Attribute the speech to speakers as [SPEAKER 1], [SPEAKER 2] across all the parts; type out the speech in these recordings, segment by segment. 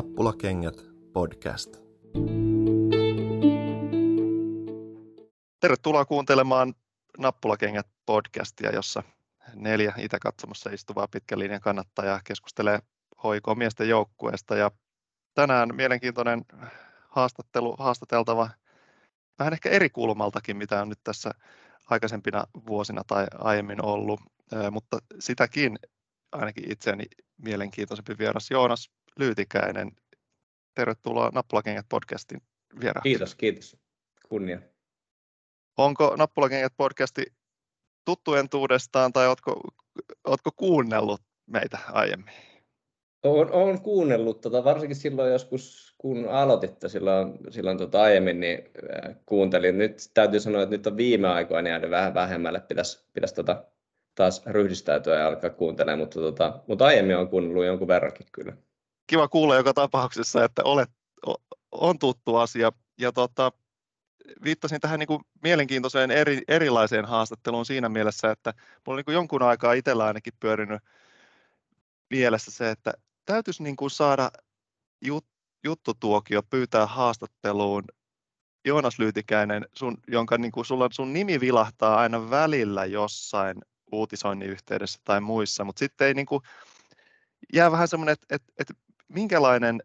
[SPEAKER 1] Nappulakengät podcast.
[SPEAKER 2] Tervetuloa kuuntelemaan Nappulakengät podcastia, jossa neljä Itä-katsomassa istuvaa pitkän linjan kannattajaa keskustelee hoikoa miesten joukkueesta. Ja tänään mielenkiintoinen haastattelu, haastateltava vähän ehkä eri kulmaltakin, mitä on nyt tässä aikaisempina vuosina tai aiemmin ollut, mutta sitäkin ainakin itseäni mielenkiintoisempi vieras Joonas Lyytikäinen. Tervetuloa Nappulakengät podcastin vieraan.
[SPEAKER 3] Kiitos, kiitos. Kunnia.
[SPEAKER 2] Onko Nappulakengät podcasti tuttu entuudestaan tai oletko, oletko kuunnellut meitä aiemmin?
[SPEAKER 3] Olen, olen kuunnellut, tota, varsinkin silloin joskus, kun aloititte silloin, silloin tota aiemmin, niin äh, kuuntelin. Nyt täytyy sanoa, että nyt on viime aikoina jäänyt vähän vähemmälle. Pitäisi, pitäisi tota, taas ryhdistäytyä ja alkaa kuuntelemaan, mutta, tota, mutta aiemmin on kuunnellut jonkun verrankin kyllä.
[SPEAKER 2] Kiva kuulla joka tapauksessa, että olet, on tuttu asia. Ja tota, viittasin tähän niin kuin mielenkiintoiseen eri, erilaiseen haastatteluun siinä mielessä, että minulla on niin kuin jonkun aikaa itsellä ainakin pyörinyt mielessä se, että täytyisi niin kuin saada jut, juttutuokio pyytää haastatteluun Joonas Lyytikäinen, sun, jonka niin kuin sulla, sun nimi vilahtaa aina välillä jossain uutisoinnin yhteydessä tai muissa, mutta sitten ei niin kuin, jää vähän semmoinen, että, että, että minkälainen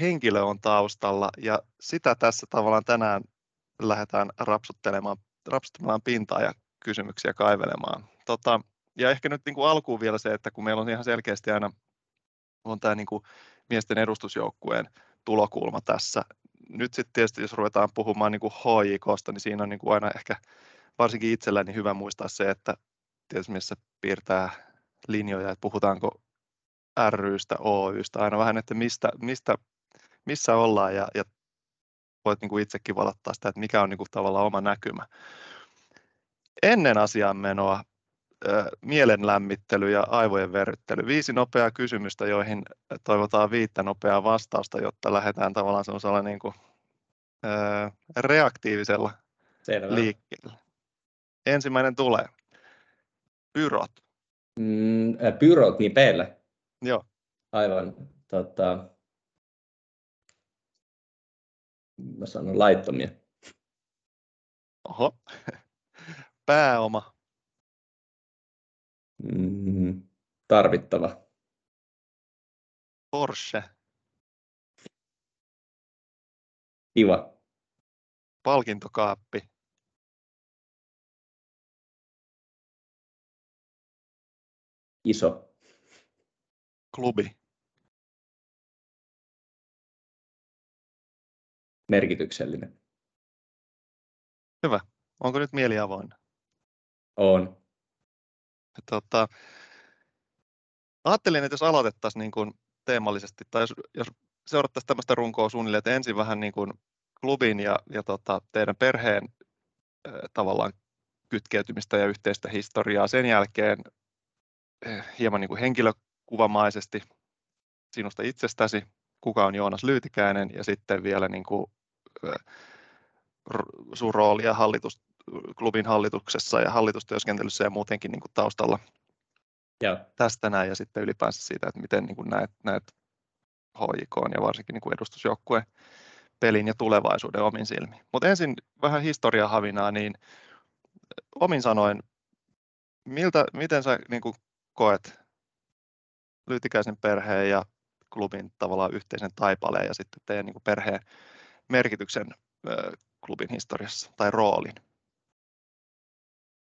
[SPEAKER 2] henkilö on taustalla ja sitä tässä tavallaan tänään lähdetään rapsuttelemaan, rapsuttelemaan pintaa ja kysymyksiä kaivelemaan. Tota, ja ehkä nyt niin kuin alkuun vielä se, että kun meillä on ihan selkeästi aina on tämä niin kuin miesten edustusjoukkueen tulokulma tässä. Nyt sitten tietysti, jos ruvetaan puhumaan niin kuin HJKsta, niin siinä on niin kuin aina ehkä varsinkin itselläni hyvä muistaa se, että tietysti missä piirtää linjoja, että puhutaanko rystä, Oystä, aina vähän, että mistä, mistä, missä ollaan ja, ja voit niin kuin itsekin valottaa sitä, että mikä on niin kuin tavallaan oma näkymä. Ennen asiaan menoa mielenlämmittely ja aivojen verryttely. Viisi nopeaa kysymystä, joihin toivotaan viittä nopeaa vastausta, jotta lähdetään tavallaan sellaisella niin kuin, reaktiivisella Selvä. liikkeelle. Ensimmäinen tulee. Pyrot.
[SPEAKER 3] Mm, pyrot, niin peille.
[SPEAKER 2] Joo.
[SPEAKER 3] Aivan. Tota, mä sanon laittomia.
[SPEAKER 2] Oho. Pääoma.
[SPEAKER 3] Mm, tarvittava.
[SPEAKER 2] Porsche.
[SPEAKER 3] Kiva.
[SPEAKER 2] Palkintokaappi.
[SPEAKER 3] Iso.
[SPEAKER 2] Klubi.
[SPEAKER 3] Merkityksellinen.
[SPEAKER 2] Hyvä. Onko nyt mieli avoinna?
[SPEAKER 3] On.
[SPEAKER 2] Tota, ajattelin, että jos aloitettaisiin niin kuin teemallisesti, tai jos, jos seurattaisiin tämmöistä runkoa suunnilleen, että ensin vähän niin kuin klubin ja, ja tota, teidän perheen äh, tavallaan kytkeytymistä ja yhteistä historiaa. Sen jälkeen äh, hieman niin kuin henkilökuvamaisesti sinusta itsestäsi, kuka on Joonas Lyytikäinen ja sitten vielä niin kuin, sun roolia hallitus, klubin hallituksessa ja hallitustyöskentelyssä ja muutenkin niin kuin taustalla ja. tästä näin ja sitten ylipäänsä siitä, että miten niin kuin näet, näet HJK ja varsinkin niin kuin edustusjoukkueen pelin ja tulevaisuuden omin silmiin. Mutta ensin vähän historiahavinaa, niin omin sanoin, miltä, miten sä niin kuin koet Lyytikäisen perheen ja klubin tavallaan yhteisen taipaleen ja sitten teidän niin kuin perheen merkityksen klubin historiassa tai roolin?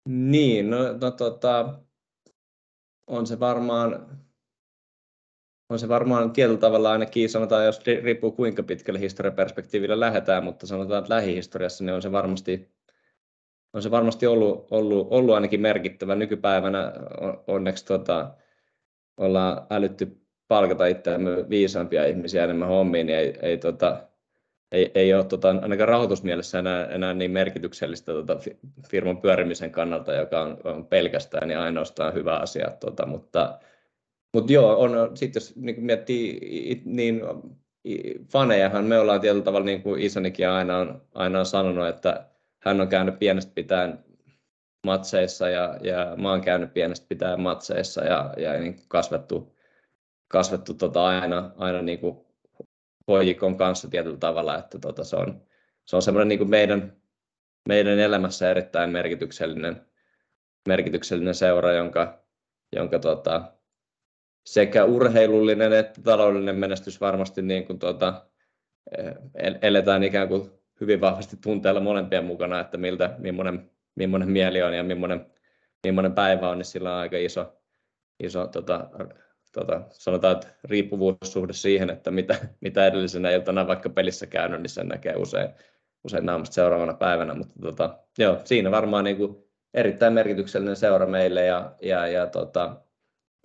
[SPEAKER 3] Niin, no, no tota, on se varmaan on se varmaan tietyllä tavalla ainakin, sanotaan, jos riippuu kuinka pitkälle historiaperspektiivillä lähdetään, mutta sanotaan, että lähihistoriassa niin on se varmasti, on se varmasti ollut, ollut, ollut ainakin merkittävä. Nykypäivänä onneksi tota, ollaan älytty palkata itseämme viisaampia ihmisiä enemmän hommiin, niin ei, ei tota, ei, ei ole tota, ainakaan rahoitusmielessä enää, enää niin merkityksellistä tota, firman pyörimisen kannalta, joka on, on pelkästään ja ainoastaan hyvä asia. Tota, mutta, mutta joo, on, sitten jos niin miettii, niin fanejahan me ollaan tietyllä tavalla, niin kuin isänikin aina on, aina on sanonut, että hän on käynyt pienestä pitäen matseissa ja, ja mä oon käynyt pienestä pitäen matseissa ja, ja niin kasvettu, kasvettu tota aina, aina niin kuin pojikon kanssa tietyllä tavalla, että tota, se on, se on semmoinen niin kuin meidän, meidän elämässä erittäin merkityksellinen, merkityksellinen seura, jonka, jonka tota, sekä urheilullinen että taloudellinen menestys varmasti niin kuin, tota, eletään ikään kuin hyvin vahvasti tunteella molempien mukana, että miltä, millainen, millainen mieli on ja millainen, millainen päivä on, niin sillä on aika iso, iso tota, tota, sanotaan, että riippuvuussuhde siihen, että mitä, mitä edellisenä iltana vaikka pelissä käynyt, niin sen näkee usein, usein naamasta seuraavana päivänä, mutta tota, joo, siinä varmaan niin kuin erittäin merkityksellinen seura meille ja, ja, ja, tota,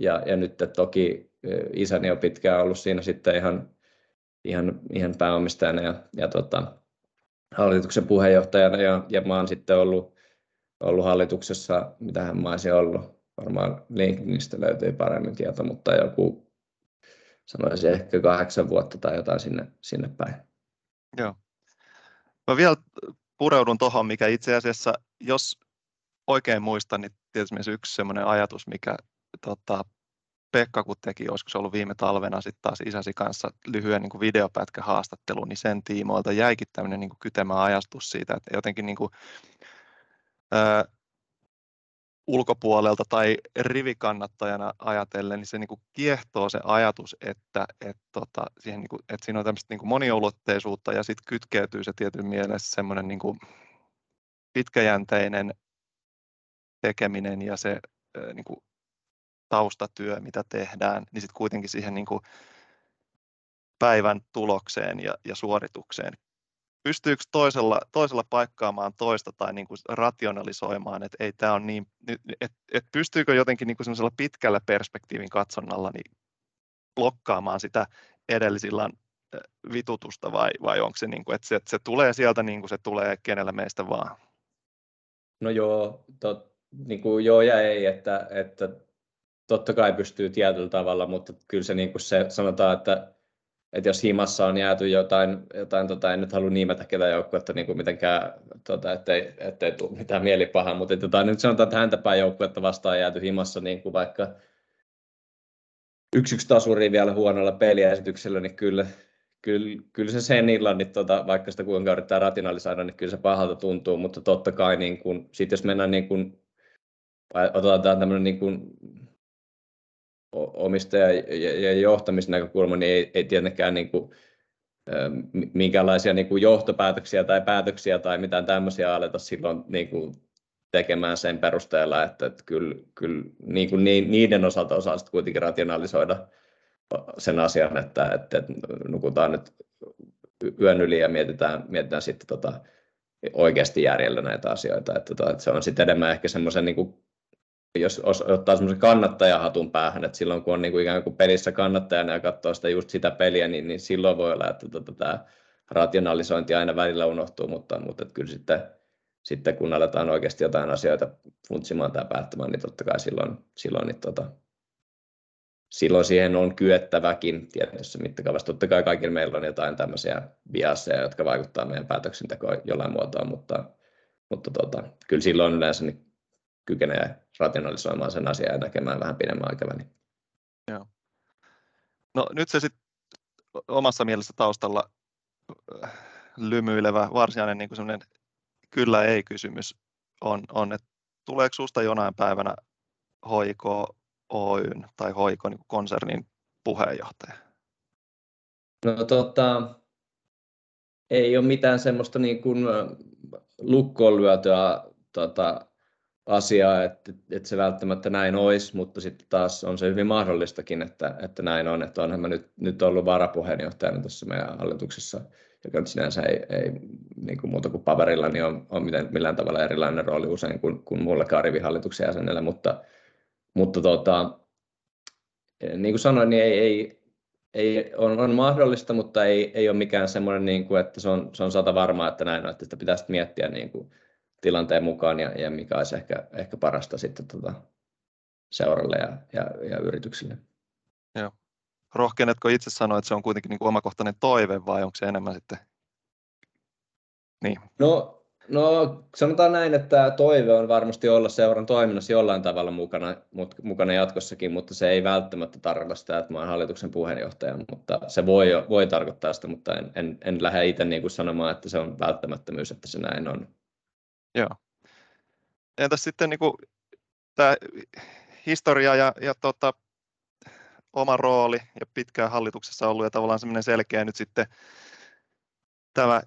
[SPEAKER 3] ja, ja nyt toki isäni on pitkään ollut siinä sitten ihan, ihan, ihan pääomistajana ja, ja tota, hallituksen puheenjohtajana ja, ja mä oon sitten ollut, ollut hallituksessa, mitä mä olisin ollut, varmaan LinkedInistä löytyy paremmin tieto, mutta joku sanoisin ehkä kahdeksan vuotta tai jotain sinne, sinne päin.
[SPEAKER 2] Joo. Mä vielä pureudun tuohon, mikä itse asiassa, jos oikein muistan, niin tietysti yksi sellainen ajatus, mikä tota, Pekka kun teki, olisiko se ollut viime talvena sitten taas isäsi kanssa lyhyen niin videopätkä haastattelu, niin sen tiimoilta jäikin tämmöinen niin kytemä ajastus siitä, että jotenkin niin kuin, ää, ulkopuolelta tai rivikannattajana ajatellen, niin se niin kuin kiehtoo se ajatus, että, että, tota, siihen, niin kuin, että siinä on tämmöistä niin moniulotteisuutta ja sitten kytkeytyy se tietyn mielessä semmoinen niin kuin pitkäjänteinen tekeminen ja se niin kuin taustatyö, mitä tehdään, niin sitten kuitenkin siihen niin kuin päivän tulokseen ja, ja suoritukseen. Pystyykö toisella, toisella paikkaamaan toista tai niin kuin rationalisoimaan, että ei tämä on niin, että et pystyykö jotenkin niin kuin pitkällä perspektiivin katsonnalla niin blokkaamaan sitä edellisillan vitutusta vai, vai onko se, niin kuin, että se, että se tulee sieltä niin kuin se tulee kenellä meistä vaan?
[SPEAKER 3] No joo, tot, niin kuin joo ja ei, että, että totta kai pystyy tietyllä tavalla, mutta kyllä se, niin kuin se sanotaan, että, että jos himassa on jääty jotain, jotain tota, en nyt halua nimetä ketään joukkuetta niin kuin mitenkään, tota, ettei, ettei tule mitään mielipahaa, mutta että, tota, nyt sanotaan, että häntäpäin joukkuetta vastaan jääty himassa niin kuin vaikka yksi yksi tasuriin vielä huonolla peliesityksellä, niin kyllä, kyllä, kyllä se sen illan, niin tota, vaikka sitä kuinka yrittää rationalisoida, niin kyllä se pahalta tuntuu, mutta totta kai niin kun, sit jos mennään niin kun, otetaan tämmöinen niin kun, omistaja- ja johtamisnäkökulma, niin ei, ei tietenkään niin kuin, minkälaisia niin kuin johtopäätöksiä tai päätöksiä tai mitään tämmöisiä aleta silloin niin kuin tekemään sen perusteella, että, että kyllä, kyllä niin kuin niiden osalta osaa sitten kuitenkin rationalisoida sen asian, että, että, että nukutaan nyt yön yli ja mietitään, mietitään sitten tota, oikeasti järjellä näitä asioita. Että, tota, että se on sitten enemmän ehkä semmoisen niin jos ottaa semmoisen kannattajahatun päähän, että silloin kun on niin kuin ikään kuin pelissä kannattajana ja katsoo sitä just sitä peliä, niin, niin silloin voi olla, että tota, tämä rationalisointi aina välillä unohtuu, mutta, mutta kyllä sitten, sitten kun aletaan oikeasti jotain asioita funtsimaan tai päättämään, niin totta kai silloin, silloin, niin tota, silloin siihen on kyettäväkin tietyssä mittakaavassa. Totta kai kaikilla meillä on jotain tämmöisiä biaseja, jotka vaikuttavat meidän päätöksentekoon jollain muotoa, mutta, mutta tota, kyllä silloin yleensä niin kykenee rationalisoimaan sen asian ja näkemään vähän pidemmän aikavälin.
[SPEAKER 2] Joo. No nyt se sitten omassa mielessä taustalla äh, lymyilevä varsinainen niin kuin kyllä ei kysymys on, on, että tuleeko sinusta jonain päivänä HIK Oyn tai HIK niin konsernin puheenjohtaja?
[SPEAKER 3] No tota, ei ole mitään semmoista niin kuin lukkoon lyötyä tota, asiaa, että, että se välttämättä näin olisi, mutta sitten taas on se hyvin mahdollistakin, että, että näin on. Että onhan mä nyt, nyt ollut varapuheenjohtajana tuossa meidän hallituksessa, joka nyt sinänsä ei, ei niin kuin muuta kuin paperilla, niin on, on miten, millään tavalla erilainen rooli usein kuin, kuin muulla kaarivihallituksen jäsenellä, mutta, mutta tota, niin kuin sanoin, niin ei, ei, ei on, on mahdollista, mutta ei, ei ole mikään semmoinen, niin kuin, että se on, se on sata varmaa, että näin on, että sitä pitäisi miettiä niin kuin, tilanteen mukaan ja, ja mikä olisi ehkä, ehkä parasta sitten tota seuralle ja, ja, ja yrityksille.
[SPEAKER 2] Joo. Rohkenetko itse sanoa, että se on kuitenkin niin kuin omakohtainen toive vai onko se enemmän sitten? Niin.
[SPEAKER 3] No No sanotaan näin, että toive on varmasti olla seuran toiminnassa jollain tavalla mukana, mukana jatkossakin, mutta se ei välttämättä tarkoita sitä, että mä olen hallituksen puheenjohtaja, mutta se voi, voi tarkoittaa sitä, mutta en, en, en lähde itse niin kuin sanomaan, että se on välttämättömyys, että se näin on.
[SPEAKER 2] Joo. Entäs sitten niin tämä historia ja, ja tota, oma rooli ja pitkään hallituksessa ollut ja tavallaan semmoinen selkeä nyt sitten tämä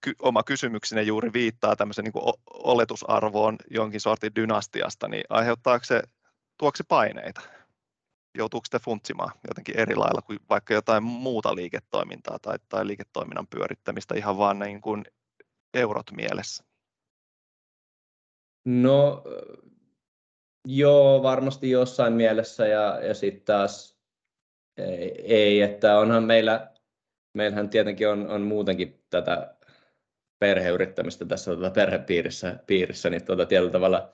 [SPEAKER 2] ky- oma kysymyksenne juuri viittaa tämmöisen niin oletusarvoon jonkin sortin dynastiasta, niin aiheuttaako se, tuoko se paineita? Joutuuko te funtsimaan jotenkin eri lailla kuin vaikka jotain muuta liiketoimintaa tai, tai liiketoiminnan pyörittämistä ihan vaan niin kuin eurot mielessä?
[SPEAKER 3] No joo, varmasti jossain mielessä ja, ja sitten taas ei, ei, että onhan meillä, meillähän tietenkin on, on muutenkin tätä perheyrittämistä tässä tuota perhepiirissä, piirissä, niin tuota, tietyllä tavalla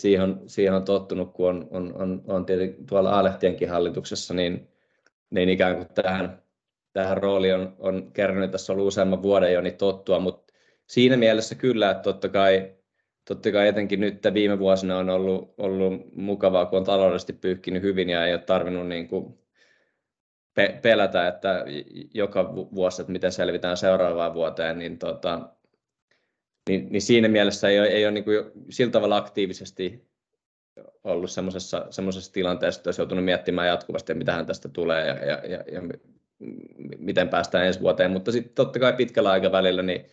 [SPEAKER 3] siihen siihen on tottunut, kun on, on, on, on tietenkin tuolla Alehtienkin hallituksessa, niin, niin ikään kuin tähän, tähän rooliin on, on kerännyt. Tässä ollut useamman vuoden jo niin tottua, mutta siinä mielessä kyllä, että totta kai, totta kai etenkin nyt viime vuosina on ollut, ollut mukavaa, kun on taloudellisesti pyyhkinyt hyvin ja ei ole tarvinnut niin kuin pe- pelätä, että joka vuosi, että miten selvitään seuraavaan vuoteen, niin, tota, niin, niin siinä mielessä ei ole, ei ole niin kuin sillä tavalla aktiivisesti ollut semmoisessa, semmoisessa tilanteessa, että olisi joutunut miettimään jatkuvasti, mitä hän tästä tulee ja, ja, ja, ja miten päästään ensi vuoteen, mutta sitten totta kai pitkällä aikavälillä niin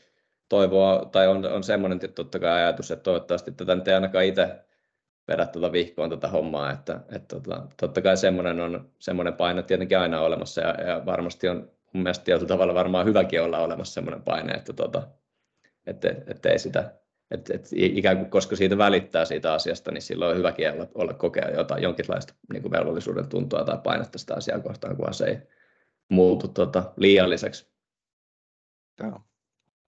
[SPEAKER 3] toivoa, tai on, on semmoinen totta kai ajatus, että toivottavasti tätä nyt ei ainakaan itse vedä tuota vihkoon tätä hommaa, että, että tota, totta kai semmoinen, on, semmoinen paine tietenkin aina olemassa ja, ja varmasti on mun mielestä tietyllä tavalla varmaan hyväkin olla olemassa semmoinen paine, että, tota, että, että ei sitä, että, että ikään kuin koska siitä välittää siitä asiasta, niin silloin on hyväkin olla, olla kokea jotain, jonkinlaista niin kuin velvollisuuden tuntua tai painetta sitä asiaa kohtaan, kunhan se ei muutu tota, liialliseksi.
[SPEAKER 2] Joo.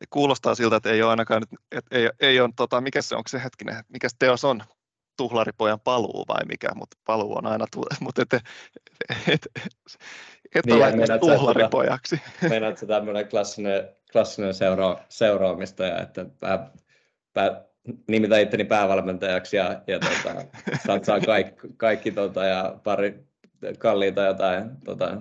[SPEAKER 2] Kuulostaa siltä, että ei ole ainakaan, että ei, ei ole, tota, mikä se on se hetkinen, mikä se teos on, tuhlaripojan paluu vai mikä, mutta paluu on aina mutta et, et, et, et niin, ole tuhlaripojaksi.
[SPEAKER 3] Meinaatko tämmöinen klassinen, klassinen seura, seuraamistaja, että pää, pää, nimitä itteni päävalmentajaksi ja, ja tota, satsaa kaikki, kaikki tota, ja pari kalliita jotain tota,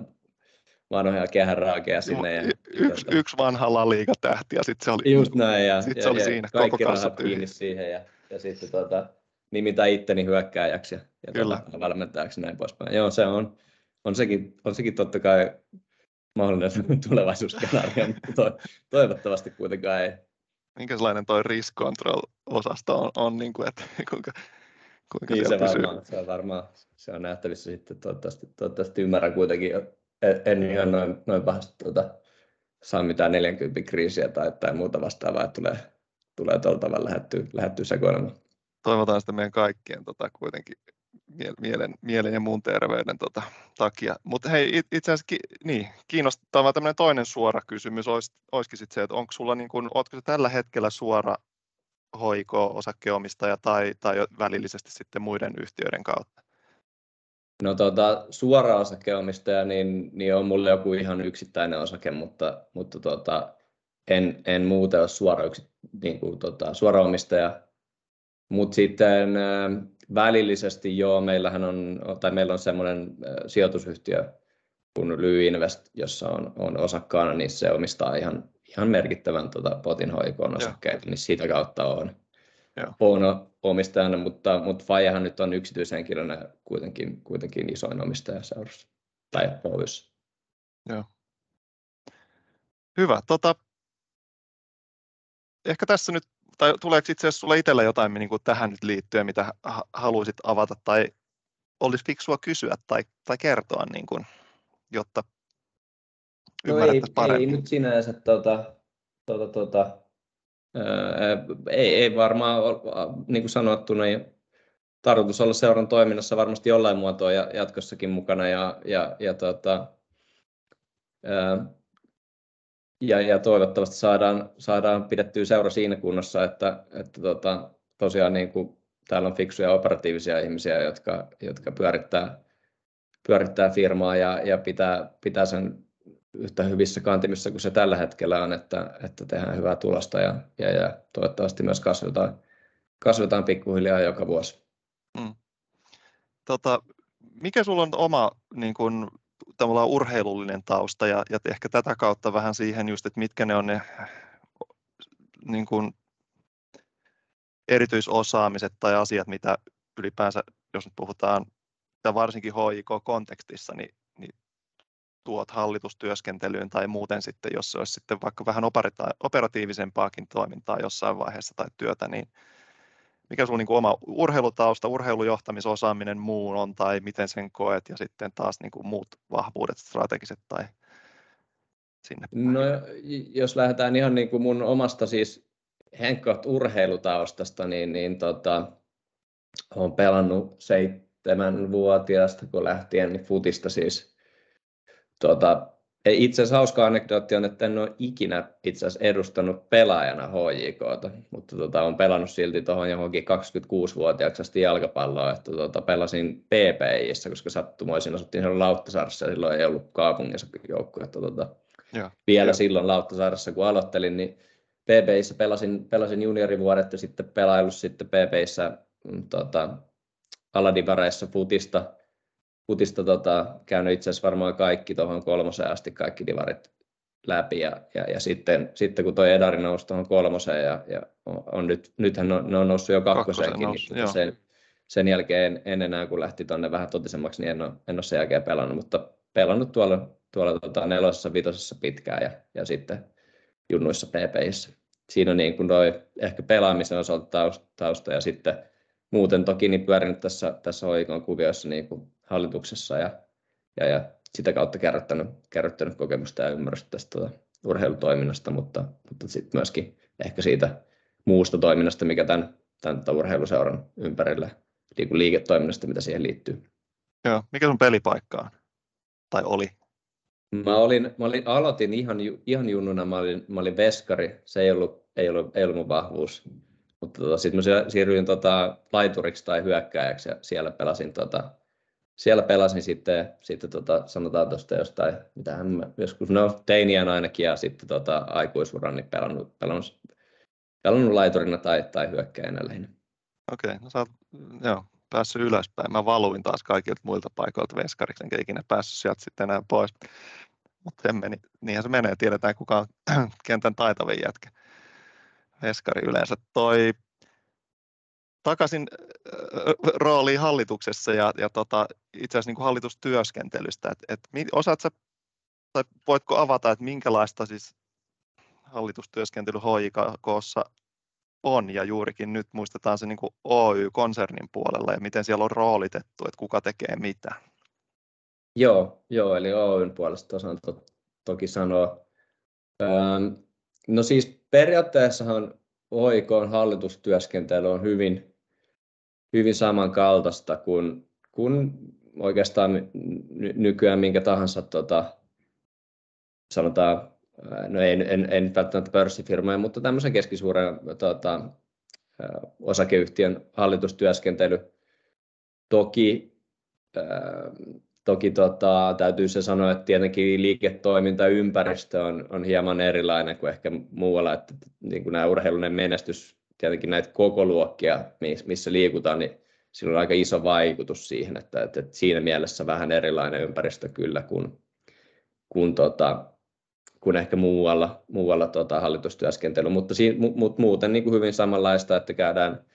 [SPEAKER 3] vanhoja kehäraakeja sinne. Ja,
[SPEAKER 2] yksi, tota, yksi vanha laliikatähti ja sitten se oli,
[SPEAKER 3] just näin, ja,
[SPEAKER 2] sit
[SPEAKER 3] ja,
[SPEAKER 2] se oli ja siinä
[SPEAKER 3] kaikki koko rahat kiinni siihen ja, ja sitten tota, nimitä itteni hyökkääjäksi ja, ja Kyllä. Tuota, valmentajaksi näin poispäin. Joo, se on, on, sekin, on sekin totta kai mahdollinen tulevaisuusskenaario, mutta to, toivottavasti kuitenkaan ei.
[SPEAKER 2] Minkälainen toi risk control-osasto on, on niin kuin, että kuinka, kuinka
[SPEAKER 3] niin se, varmaan, se on varmaan, se on nähtävissä sitten, toivottavasti, toivottavasti ymmärrän kuitenkin, en ihan noin, noin pahasti tuota, saa mitään 40 kriisiä tai, tai muuta vastaavaa, että tulee, tulee tuolla tavalla lähettyä, lähettyä sekoilemaan
[SPEAKER 2] toivotaan sitä meidän kaikkien tota, kuitenkin mielen, mielen ja muun terveyden tota, takia. Mutta hei, itse asiassa ki, niin, kiinnostava tämmöinen toinen suora kysymys olisi, olisikin sit se, että onko sulla, niin kun, ootko tällä hetkellä suora hoiko osakkeenomistaja tai, tai välillisesti sitten muiden yhtiöiden kautta?
[SPEAKER 3] No tota, suora osakeomistaja, niin, niin on mulle joku ihan yksittäinen osake, mutta, mutta tota, en, en muuten ole suora, yksi, niin kuin, tota, suora omistaja. Mutta sitten välillisesti joo, meillähän on, tai meillä on semmoinen sijoitusyhtiö kuin Ly Invest, jossa on, on osakkaana, niin se omistaa ihan, ihan merkittävän tota, potin hoikoon osakkeita, niin siitä kautta on, on omistajana, mutta, mutta Fajahan nyt on yksityishenkilönä kuitenkin, kuitenkin isoin omistaja seurassa tai Oyssä.
[SPEAKER 2] Joo. Hyvä. Tota, ehkä tässä nyt tai tuleeko itse asiassa sinulle itsellä jotain niin kuin tähän nyt liittyen, mitä haluaisit avata tai olisi fiksua kysyä tai, tai kertoa, niin kuin, jotta no ei,
[SPEAKER 3] paremmin? Ei nyt sinänsä, tuota, tuota, ää, ei, ei varmaan, niin kuin sanottu, niin tarkoitus olla seuran toiminnassa varmasti jollain muotoa jatkossakin mukana ja, ja, ja ää, ja, ja toivottavasti saadaan, saadaan pidettyä seura siinä kunnossa, että, että tota, tosiaan niin kuin täällä on fiksuja operatiivisia ihmisiä, jotka, jotka pyörittää, pyörittää firmaa ja, ja pitää, pitää sen yhtä hyvissä kantimissa kuin se tällä hetkellä on, että, että tehdään hyvää tulosta ja, ja, ja toivottavasti myös kasvetaan, kasvetaan pikkuhiljaa joka vuosi. Hmm.
[SPEAKER 2] Tota, mikä sulla on oma niin kun, urheilullinen tausta ja, ja ehkä tätä kautta vähän siihen just, että mitkä ne on ne niin kun, erityisosaamiset tai asiat, mitä ylipäänsä, jos nyt puhutaan, ja varsinkin HIK-kontekstissa, niin tuot hallitustyöskentelyyn tai muuten sitten, jos se olisi sitten vaikka vähän operatiivisempaakin toimintaa jossain vaiheessa tai työtä, niin mikä sinulla niin oma urheilutausta, urheilujohtamisosaaminen muun on tai miten sen koet ja sitten taas niin kuin muut vahvuudet, strategiset tai sinne?
[SPEAKER 3] No jos lähdetään ihan niin kuin mun omasta siis henkkoht urheilutaustasta, niin, niin tota, olen pelannut seitsemänvuotiaasta, kun lähtien niin futista siis. Tota, itse asiassa hauska anekdootti on, että en ole ikinä itse asiassa edustanut pelaajana HJKta, mutta tota, olen pelannut silti tuohon johonkin 26-vuotiaaksi asti jalkapalloa, että tota, pelasin PPIssä, koska sattumoisin asuttiin siellä Lauttasaaressa ja silloin ei ollut kaupungissa joukkoja. Että, tota, vielä silloin Lauttasaaressa, kun aloittelin, niin PPissä pelasin, pelasin juniorivuodet ja sitten pelaillut sitten PPissä mm, tota, aladivareissa futista, futista tota, käynyt itse asiassa varmaan kaikki tuohon kolmoseen asti kaikki divarit läpi ja, ja, ja sitten, sitten, kun tuo Edari nousi tuohon kolmoseen ja, ja on nyt, nythän on, ne on noussut jo kakkoseenkin, niin sen, sen jälkeen en, en enää kun lähti tuonne vähän totisemmaksi, niin en ole, en ole sen jälkeen pelannut, mutta pelannut tuolla, tuolla tota, nelosessa, vitosessa pitkään ja, ja sitten junnuissa PPissä. Siinä on niin kuin noi ehkä pelaamisen osalta tausta, tausta ja sitten muuten toki niin pyörinyt tässä, tässä hoikon kuvioissa niin kuin hallituksessa ja, ja, ja sitä kautta kerrottänyt, kerrottänyt kokemusta ja ymmärrystä tästä tuota, urheilutoiminnasta, mutta, mutta sitten myöskin ehkä siitä muusta toiminnasta, mikä tämän, tämän tuota urheiluseuran ympärillä, niin kuin liiketoiminnasta, mitä siihen liittyy.
[SPEAKER 2] Joo, mikä sun pelipaikka on? Tai oli?
[SPEAKER 3] Mä, olin, mä olin, aloitin ihan, ihan junnuna, mä olin, mä olin veskari, se ei ollut, ei ollut, ei ollut mun vahvuus. Mutta tota, sitten mä siirryin tota, laituriksi tai hyökkääjäksi ja siellä pelasin, tota, siellä pelasin sitten, sitten tota, sanotaan tuosta jostain, mitähän mä joskus, no teiniän ainakin ja sitten tota, aikuisuran, niin pelannut, pelannut, pelannut laiturina tai, tai hyökkäjänä lähinnä.
[SPEAKER 2] Okei, okay, no sä oot, joo, päässyt ylöspäin. Mä valuin taas kaikilta muilta paikoilta veskariksi, enkä ikinä päässyt sieltä sitten enää pois. Mutta meni, niinhän se menee, tiedetään kuka on kentän taitavin jätkä. Veskari yleensä. Toi takaisin rooliin hallituksessa ja, ja tota, itse asiassa niin kuin hallitustyöskentelystä. Et, et, osaat sä, tai voitko avata, että minkälaista siis hallitustyöskentely HIKssa on ja juurikin nyt muistetaan se niin kuin Oy-konsernin puolella ja miten siellä on roolitettu, että kuka tekee mitä.
[SPEAKER 3] Joo, joo eli Oyn puolesta osaan to, toki sanoa. Ähm, no siis periaatteessahan OIKn hallitustyöskentely on hyvin, hyvin samankaltaista kuin, kuin oikeastaan nykyään minkä tahansa tota, sanotaan no en, en, en välttämättä pörssifirmoja, mutta tämmöisen keskisuuren tota, osakeyhtiön hallitustyöskentely. Toki, toki tota, täytyy se sanoa, että tietenkin liiketoimintaympäristö on, on hieman erilainen kuin ehkä muualla, että niin kuin nämä urheilunen menestys, tietenkin näitä koko luokkia, missä liikutaan, niin sillä on aika iso vaikutus siihen, että, että, siinä mielessä vähän erilainen ympäristö kyllä kuin, kuin tota, kuin ehkä muualla, muualla tota, hallitustyöskentely, mutta, siinä, mu, muuten niin kuin hyvin samanlaista, että käydään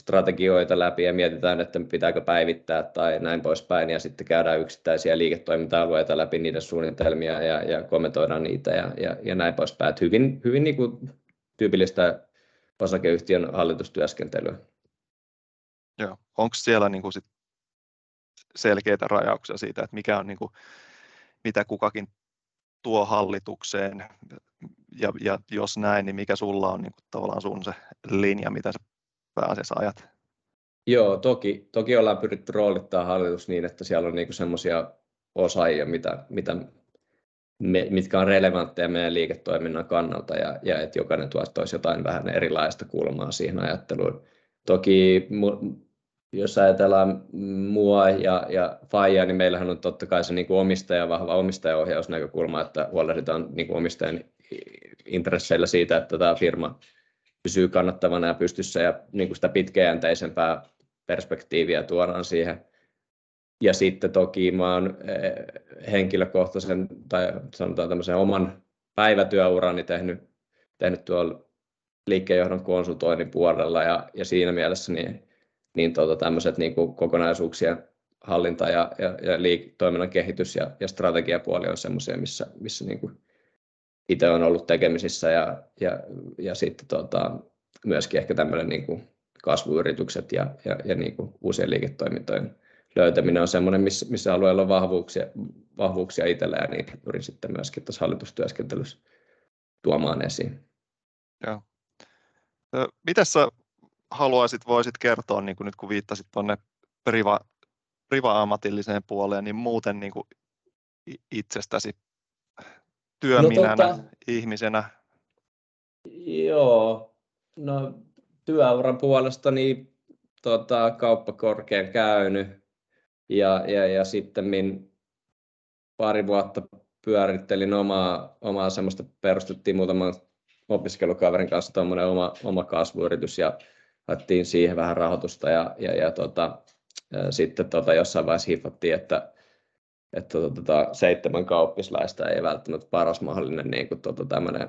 [SPEAKER 3] strategioita läpi ja mietitään, että pitääkö päivittää tai näin poispäin, ja sitten käydään yksittäisiä liiketoiminta-alueita läpi, niiden suunnitelmia ja, ja kommentoidaan niitä ja, ja, ja näin poispäin. Hyvin, hyvin niin kuin tyypillistä osakeyhtiön hallitustyöskentelyä.
[SPEAKER 2] Joo. Onko siellä niin kuin sit selkeitä rajauksia siitä, että mikä on niin kuin, mitä kukakin tuo hallitukseen, ja, ja jos näin, niin mikä sulla on niin kuin, tavallaan sun se linja, mitä sä pääasiassa ajat?
[SPEAKER 3] Joo, toki, toki ollaan pyritty roolittaa hallitus niin, että siellä on niin semmoisia osaajia, mitä, mitä mitkä on relevantteja meidän liiketoiminnan kannalta ja, ja että jokainen tuottaisi jotain vähän erilaista kulmaa siihen ajatteluun. Toki jos ajatellaan mua ja, ja Faijaa, niin meillähän on totta kai se niin kuin omistaja, vahva omistajaohjausnäkökulma, että huolehditaan niin kuin omistajan intresseillä siitä, että tämä firma pysyy kannattavana ja pystyssä ja niin kuin sitä pitkäjänteisempää perspektiiviä tuodaan siihen. Ja sitten toki mä oon eh, henkilökohtaisen tai sanotaan tämmöisen oman päivätyöurani tehnyt, tehnyt tuolla liikkeenjohdon konsultoinnin puolella ja, ja siinä mielessä niin niin tuota, tämmöiset niin kuin kokonaisuuksien hallinta ja, ja, ja liik- toiminnan kehitys ja, ja strategiapuoli on semmoisia, missä, missä niin kuin itse on ollut tekemisissä ja, ja, ja sitten tuota, myöskin ehkä tämmöinen niin kuin kasvuyritykset ja, ja, ja niin kuin uusien liiketoimintojen löytäminen on semmoinen, missä, missä alueella on vahvuuksia, vahvuuksia itsellä ja niitä pyrin sitten myöskin tässä hallitustyöskentelyssä tuomaan esiin.
[SPEAKER 2] Joo. Miten sä haluaisit, voisit kertoa, niin kuin nyt kun viittasit tuonne priva, priva-ammatilliseen puoleen, niin muuten niin kuin itsestäsi työminänä, no, tota, ihmisenä?
[SPEAKER 3] Joo, no työuran puolesta niin tota, kauppakorkean käynyt ja, ja, ja sitten pari vuotta pyörittelin omaa, omaa semmoista, perustettiin muutaman opiskelukaverin kanssa tuommoinen oma, oma kasvuyritys ja haettiin siihen vähän rahoitusta ja, ja, ja tota, ja sitten tota, jossain vaiheessa hiffattiin, että, että tota, seitsemän kauppislaista ei välttämättä paras mahdollinen niin kuin, tota, tämmöinen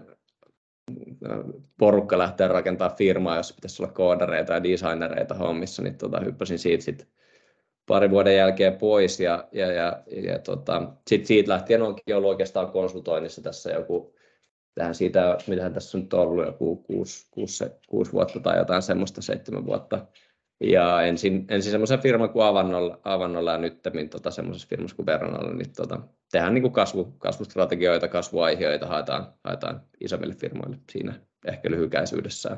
[SPEAKER 3] porukka lähteä rakentamaan firmaa, jos pitäisi olla koodareita ja designereita hommissa, niin tota, hyppäsin siitä sitten pari vuoden jälkeen pois ja, ja, ja, ja tota, sit siitä lähtien onkin ollut oikeastaan konsultoinnissa tässä joku tähän siitä, mitähän tässä on ollut joku kuusi, kuusi, kuusi vuotta tai jotain semmoista, seitsemän vuotta. Ja ensin, ensin semmoisen firman kuin Avannolla, Avannolla ja nyt tota, semmoisessa firmassa kuin Veronalla, niin tota, tehdään niin kuin kasvu, kasvustrategioita, kasvuaiheita, haetaan, haetaan isommille firmoille siinä ehkä lyhykäisyydessään,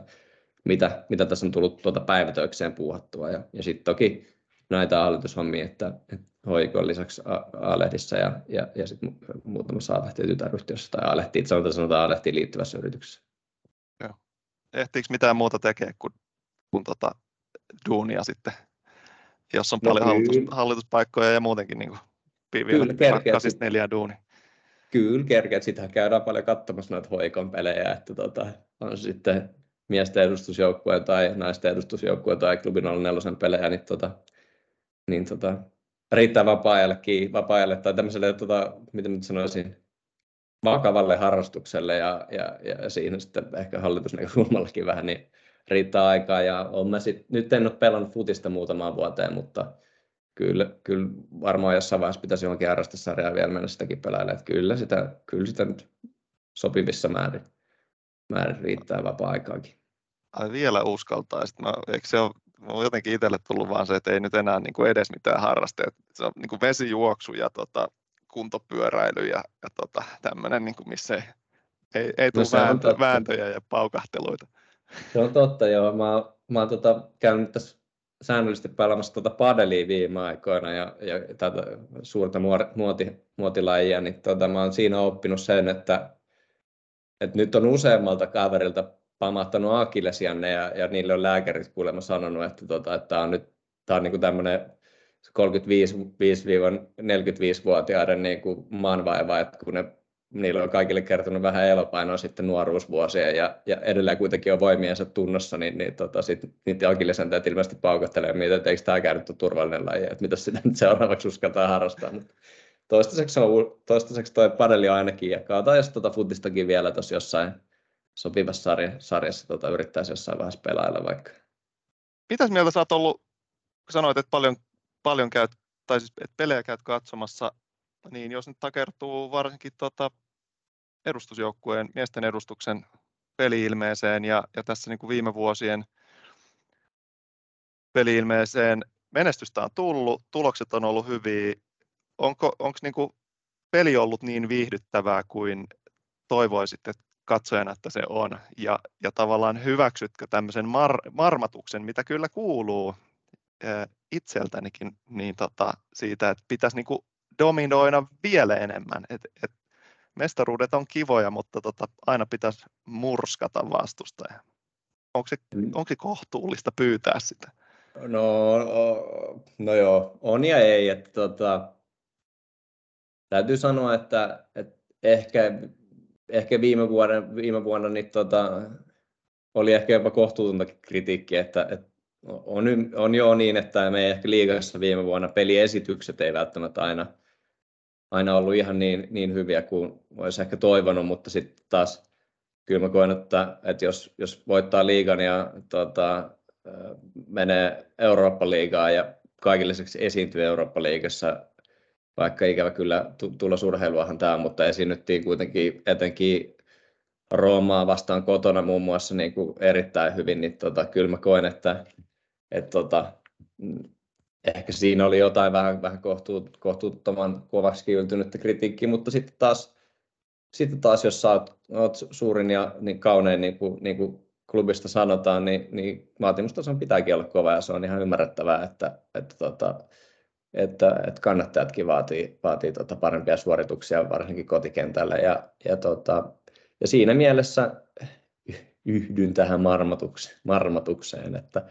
[SPEAKER 3] mitä, mitä tässä on tullut tuota päivätöikseen puuhattua. Ja, ja sitten toki näitä hallitushommia, että, että hoikon lisäksi A-lehdissä ja, ja, ja sitten muutamassa A-lehtiä tytäryhtiössä tai A-lehtiin, sanotaan, sanotaan A-lehtiin liittyvässä yrityksessä.
[SPEAKER 2] Joo. Ehtiikö mitään muuta tekee kuin, kuin tota, duunia sitten, jos on no paljon hallitus, hallituspaikkoja ja muutenkin niin kuin, kyllä kerkeä. neljä duuni.
[SPEAKER 3] Kyllä kerkeä, sitähän käydään paljon katsomassa noita hoikon pelejä, että tota, on sitten miesten edustusjoukkue tai naisten edustusjoukkue tai klubin 04 pelejä, niin tota, niin tota, riittää vapaa-ajallekin, vapaa-ajalle tai tämmöiselle, tota, miten nyt sanoisin, vakavalle harrastukselle ja, ja, ja siinä sitten ehkä hallitusnäkökulmallakin vähän, niin riittää aikaa. Ja on mä sit, nyt en ole pelannut futista muutamaan vuoteen, mutta kyllä, kyllä varmaan jossain vaiheessa pitäisi johonkin harrastesarjaan vielä mennä sitäkin pelailemaan. Että kyllä sitä, kyllä sitä nyt sopivissa määrin, määrin riittää vapaa-aikaakin.
[SPEAKER 2] Ai vielä uskaltaa. Sitten eikö se ole on jotenkin itselle tullut vaan se, että ei nyt enää niin kuin edes mitään harrasteet. Se on niin kuin vesijuoksu ja tota, kuntopyöräily ja, ja tota, tämmöinen, niin kuin missä ei, ei, ei tule no vääntö, vääntöjä ja paukahteluita.
[SPEAKER 3] Se on totta, joo. Mä, mä oon tota, käynyt tässä säännöllisesti pelaamassa tuota padelia viime aikoina ja, ja tätä suurta muoti, muotilajia, niin tota, mä oon siinä oppinut sen, että, että nyt on useammalta kaverilta pamahtanut akillesianne ja, ja niille on lääkärit kuulemma sanonut, että, tota, että tämä on nyt tämä on niin kuin tämmöinen 35-45-vuotiaiden niin kuin maanvaiva, että kun ne, niillä on kaikille kertonut vähän elopainoa sitten nuoruusvuosia ja, ja edelleen kuitenkin on voimiensa tunnossa, niin, niin tota, sit, niitä akillesäntäjät ilmeisesti paukottelee mitä että eikö tämä käynyt turvallinen laji, että mitä sitä nyt seuraavaksi uskaltaa harrastaa. Mutta toistaiseksi, on, toistaiseksi toi padeli on ainakin ja kaataan jos tuota futistakin vielä tuossa jossain sopivassa sarja, sarjassa tota, yrittäisi jossain vaiheessa pelailla vaikka.
[SPEAKER 2] Mitäs mieltä sä oot ollut, kun sanoit, että paljon, paljon käyt, tai siis, että pelejä käyt katsomassa, niin jos nyt takertuu varsinkin tota, edustusjoukkueen, miesten edustuksen peliilmeeseen ja, ja tässä niin kuin viime vuosien peliilmeeseen menestystä on tullut, tulokset on ollut hyviä. Onko onko niin kuin peli ollut niin viihdyttävää kuin toivoisit, että katsojana, että se on. Ja, ja tavallaan hyväksytkö tämmöisen mar- marmatuksen, mitä kyllä kuuluu ää, itseltänikin niin tota, siitä, että pitäisi niin kuin dominoida vielä enemmän. Et, et mestaruudet on kivoja, mutta tota, aina pitäisi murskata vastustaja. Onko se, mm. onko se kohtuullista pyytää sitä?
[SPEAKER 3] No, no joo, on ja ei. Että tota, täytyy sanoa, että, että ehkä, ehkä viime, vuoden, viime vuonna niin tota, oli ehkä jopa kohtuutonta kritiikkiä, että, että on, on jo niin, että me ehkä liigassa viime vuonna. Peliesitykset ei välttämättä aina, aina ollut ihan niin, niin hyviä kuin olisi ehkä toivonut, mutta sitten taas kyllä mä koen, että, että jos, jos voittaa liigan ja tota, menee Eurooppa-liigaan ja kaikille lisäksi esiintyy Eurooppa-liigassa, vaikka ikävä kyllä tulla urheiluahan tämä, mutta esiinnyttiin kuitenkin etenkin Roomaa vastaan kotona muun muassa niin kuin erittäin hyvin, niin tota, kyllä mä koen, että, että tota, ehkä siinä oli jotain vähän, vähän kohtuut, kohtuuttoman kovaksi yltynyttä kritiikkiä, mutta sitten taas, sitten taas jos sä oot, oot suurin ja niin kaunein, niin kuin, niin kuin klubista sanotaan, niin, niin vaatimustason pitääkin olla kova ja se on ihan ymmärrettävää, että, että, tota, että, että kannattajatkin vaatii, vaatii tota parempia suorituksia varsinkin kotikentällä. Ja, ja, tota, ja siinä mielessä yhdyn tähän marmatukseen, marmatukseen että,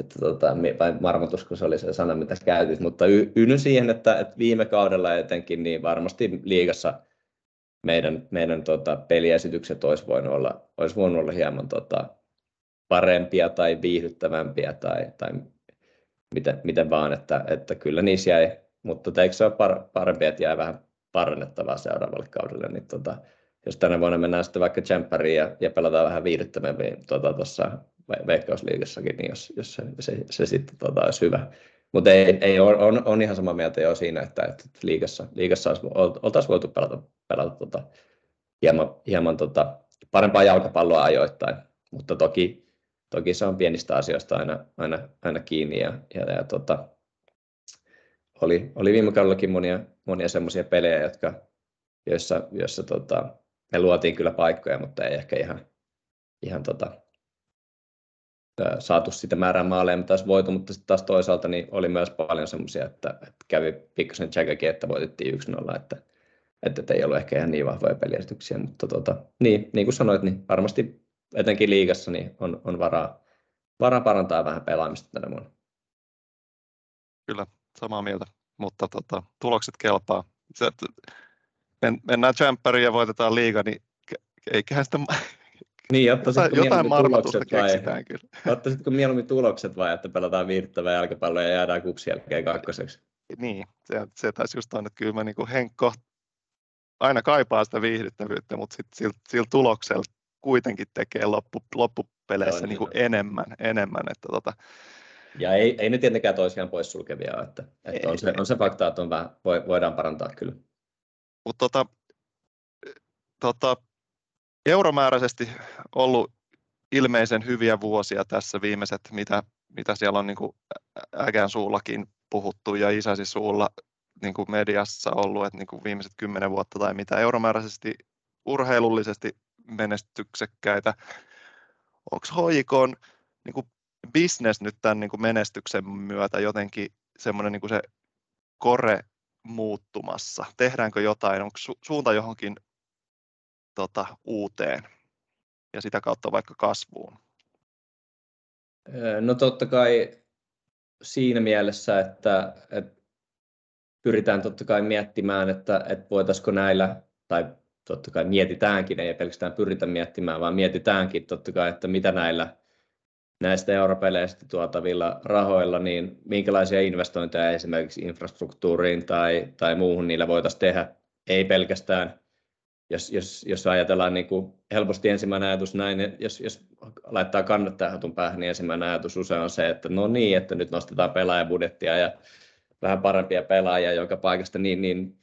[SPEAKER 3] että tota, tai marmatus, kun se oli se sana, mitä käytit, mutta yhdyn siihen, että, että viime kaudella etenkin niin varmasti liigassa meidän, meidän tota, peliesitykset olisi voinut olla, olisi voinut olla hieman tota, parempia tai viihdyttävämpiä tai, tai miten, miten vaan, että, että kyllä niissä jäi, mutta eikö se ole par, parempi, että jää vähän parannettavaa seuraavalle kaudelle, niin tota, jos tänä vuonna mennään sitten vaikka Championiin ja, ja pelataan vähän viihdyttävämmin tuota, tuossa Veikkausliigassakin, niin jos, jos se, se, se sitten tota, olisi hyvä. Mutta ei, ei on, on, on, ihan sama mieltä jo siinä, että, että liigassa, liigassa olisi, oltaisiin voitu pelata, pelata tota, hieman, hieman tota, parempaa jalkapalloa ajoittain, mutta toki, toki se on pienistä asioista aina, aina, aina kiinni ja, ja, ja tota, oli, oli viime kaudellakin monia, monia semmoisia pelejä, jotka, joissa, joissa tota, me luotiin kyllä paikkoja, mutta ei ehkä ihan, ihan tota, saatu sitä määrää maaleja, mitä olisi voitu, mutta sitten taas toisaalta niin oli myös paljon semmoisia, että, että kävi pikkasen tsekäkin, että voitettiin 1-0, että, että, että ei ollut ehkä ihan niin vahvoja peliesityksiä, mutta tota, niin, niin kuin sanoit, niin varmasti etenkin liigassa niin on, on varaa, varaa parantaa vähän pelaamista tänä vuonna.
[SPEAKER 2] Kyllä, samaa mieltä, mutta tota, tulokset kelpaa. Se, mennään tsemppäriin ja voitetaan liiga, niin eiköhän sitä
[SPEAKER 3] niin, jotain,
[SPEAKER 2] jotain marmatusta keksitään kyllä.
[SPEAKER 3] Ottaisitko mieluummin tulokset vai että pelataan viihdyttävää jalkapalloa ja jäädään kupsi jälkeen kakkoseksi?
[SPEAKER 2] Niin, se, se taisi just on, että kyllä mä niin Henkko aina kaipaa sitä viihdyttävyyttä, mutta sit sillä, sillä tuloksella kuitenkin tekee loppu, loppupeleissä niin kuin enemmän, enemmän. Että tota...
[SPEAKER 3] Ja ei, ei ne tietenkään toisiaan poissulkevia, että, että on, se, on se fakta, että on vähän, voidaan parantaa kyllä.
[SPEAKER 2] Mutta tota, tota, euromääräisesti ollut ilmeisen hyviä vuosia tässä viimeiset, mitä, mitä siellä on niin kuin äkään suullakin puhuttu ja isäsi suulla niin kuin mediassa ollut, että niin kuin viimeiset kymmenen vuotta tai mitä euromääräisesti urheilullisesti menestyksekkäitä. Onko HJK niin business nyt tämän niin menestyksen myötä jotenkin semmoinen niin se kore muuttumassa? Tehdäänkö jotain? Onko su- suunta johonkin tota, uuteen ja sitä kautta vaikka kasvuun?
[SPEAKER 3] No totta kai siinä mielessä, että, että pyritään totta kai miettimään, että, että voitaisiko näillä, tai totta kai mietitäänkin, ei pelkästään pyritä miettimään, vaan mietitäänkin totta kai, että mitä näillä näistä europeleistä tuotavilla rahoilla, niin minkälaisia investointeja esimerkiksi infrastruktuuriin tai, tai muuhun niillä voitaisiin tehdä, ei pelkästään jos, jos, jos ajatellaan niin kuin helposti ensimmäinen ajatus näin, jos, jos laittaa kannattajahatun päähän, niin ensimmäinen ajatus usein on se, että no niin, että nyt nostetaan pelaajabudjettia ja vähän parempia pelaajia joka paikasta, niin, niin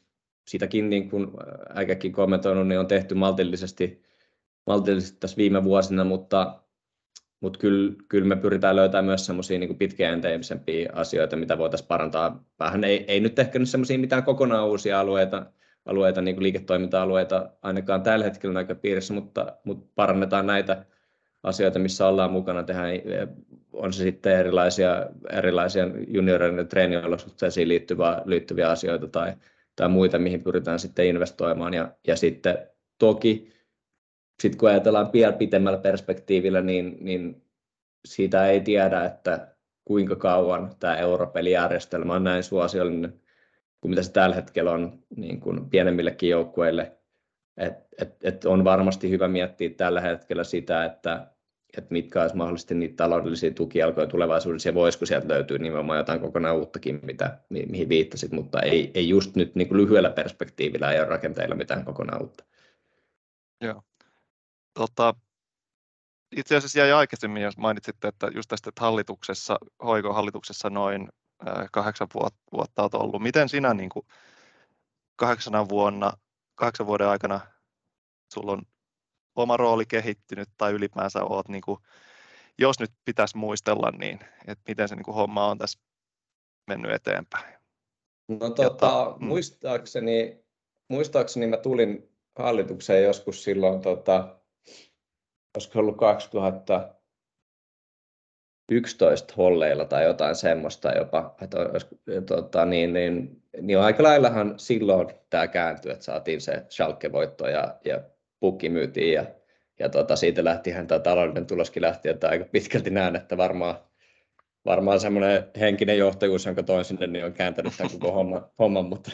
[SPEAKER 3] sitäkin niin kuin äikäkin kommentoinut, niin on tehty maltillisesti, maltillisesti tässä viime vuosina, mutta, mutta kyllä, kyllä me pyritään löytämään myös semmoisia niin pitkäjänteisempiä asioita, mitä voitaisiin parantaa. Vähän ei, ei nyt ehkä nyt semmoisia mitään kokonaan uusia alueita, alueita, niin kuin liiketoiminta-alueita ainakaan tällä hetkellä näköpiirissä, mutta, mutta parannetaan näitä asioita, missä ollaan mukana. Tehdään, on se sitten erilaisia, erilaisia junioreiden treeniolosuhteisiin liittyviä, liittyviä asioita tai, tai muita, mihin pyritään sitten investoimaan. Ja, ja sitten toki, sit kun ajatellaan vielä pitemmällä perspektiivillä, niin, niin siitä ei tiedä, että, kuinka kauan tämä europelijärjestelmä on näin suosiollinen kuin mitä se tällä hetkellä on niin kuin pienemmillekin joukkueille. Et, et, et on varmasti hyvä miettiä tällä hetkellä sitä, että et mitkä olisi mahdollisesti niitä taloudellisia tukijalkoja tulevaisuudessa ja voisiko sieltä löytyä nimenomaan jotain kokonaan uuttakin, mitä, mi, mihin viittasit, mutta ei, ei just nyt niin kuin lyhyellä perspektiivillä ei ole rakenteilla mitään kokonaan uutta.
[SPEAKER 2] Joo. Tota, itse asiassa jäi aikaisemmin, jos mainitsitte, että just tästä, että hallituksessa, hoiko-hallituksessa noin kahdeksan vuotta olet ollut. Miten sinä niin kuin kahdeksana vuonna, kahdeksan vuoden aikana sulla on oma rooli kehittynyt tai ylipäänsä oot, niin kuin, jos nyt pitäisi muistella, niin että miten se niin kuin homma on tässä mennyt eteenpäin?
[SPEAKER 3] No tota, mm. muistaakseni, muistaakseni mä tulin hallitukseen joskus silloin, tota, olisiko ollut 2000, 11 holleilla tai jotain semmoista jopa, että tota, niin, niin, niin aika laillahan silloin tämä kääntyi, että saatiin se Schalke-voitto ja, ja pukki myytiin ja, ja tota, siitä lähtihän tämä taloudellinen tuloskin lähti, että aika pitkälti näen, että varmaan, varmaan semmoinen henkinen johtajuus, jonka toin sinne, niin on kääntänyt tämän koko homma, homman, mutta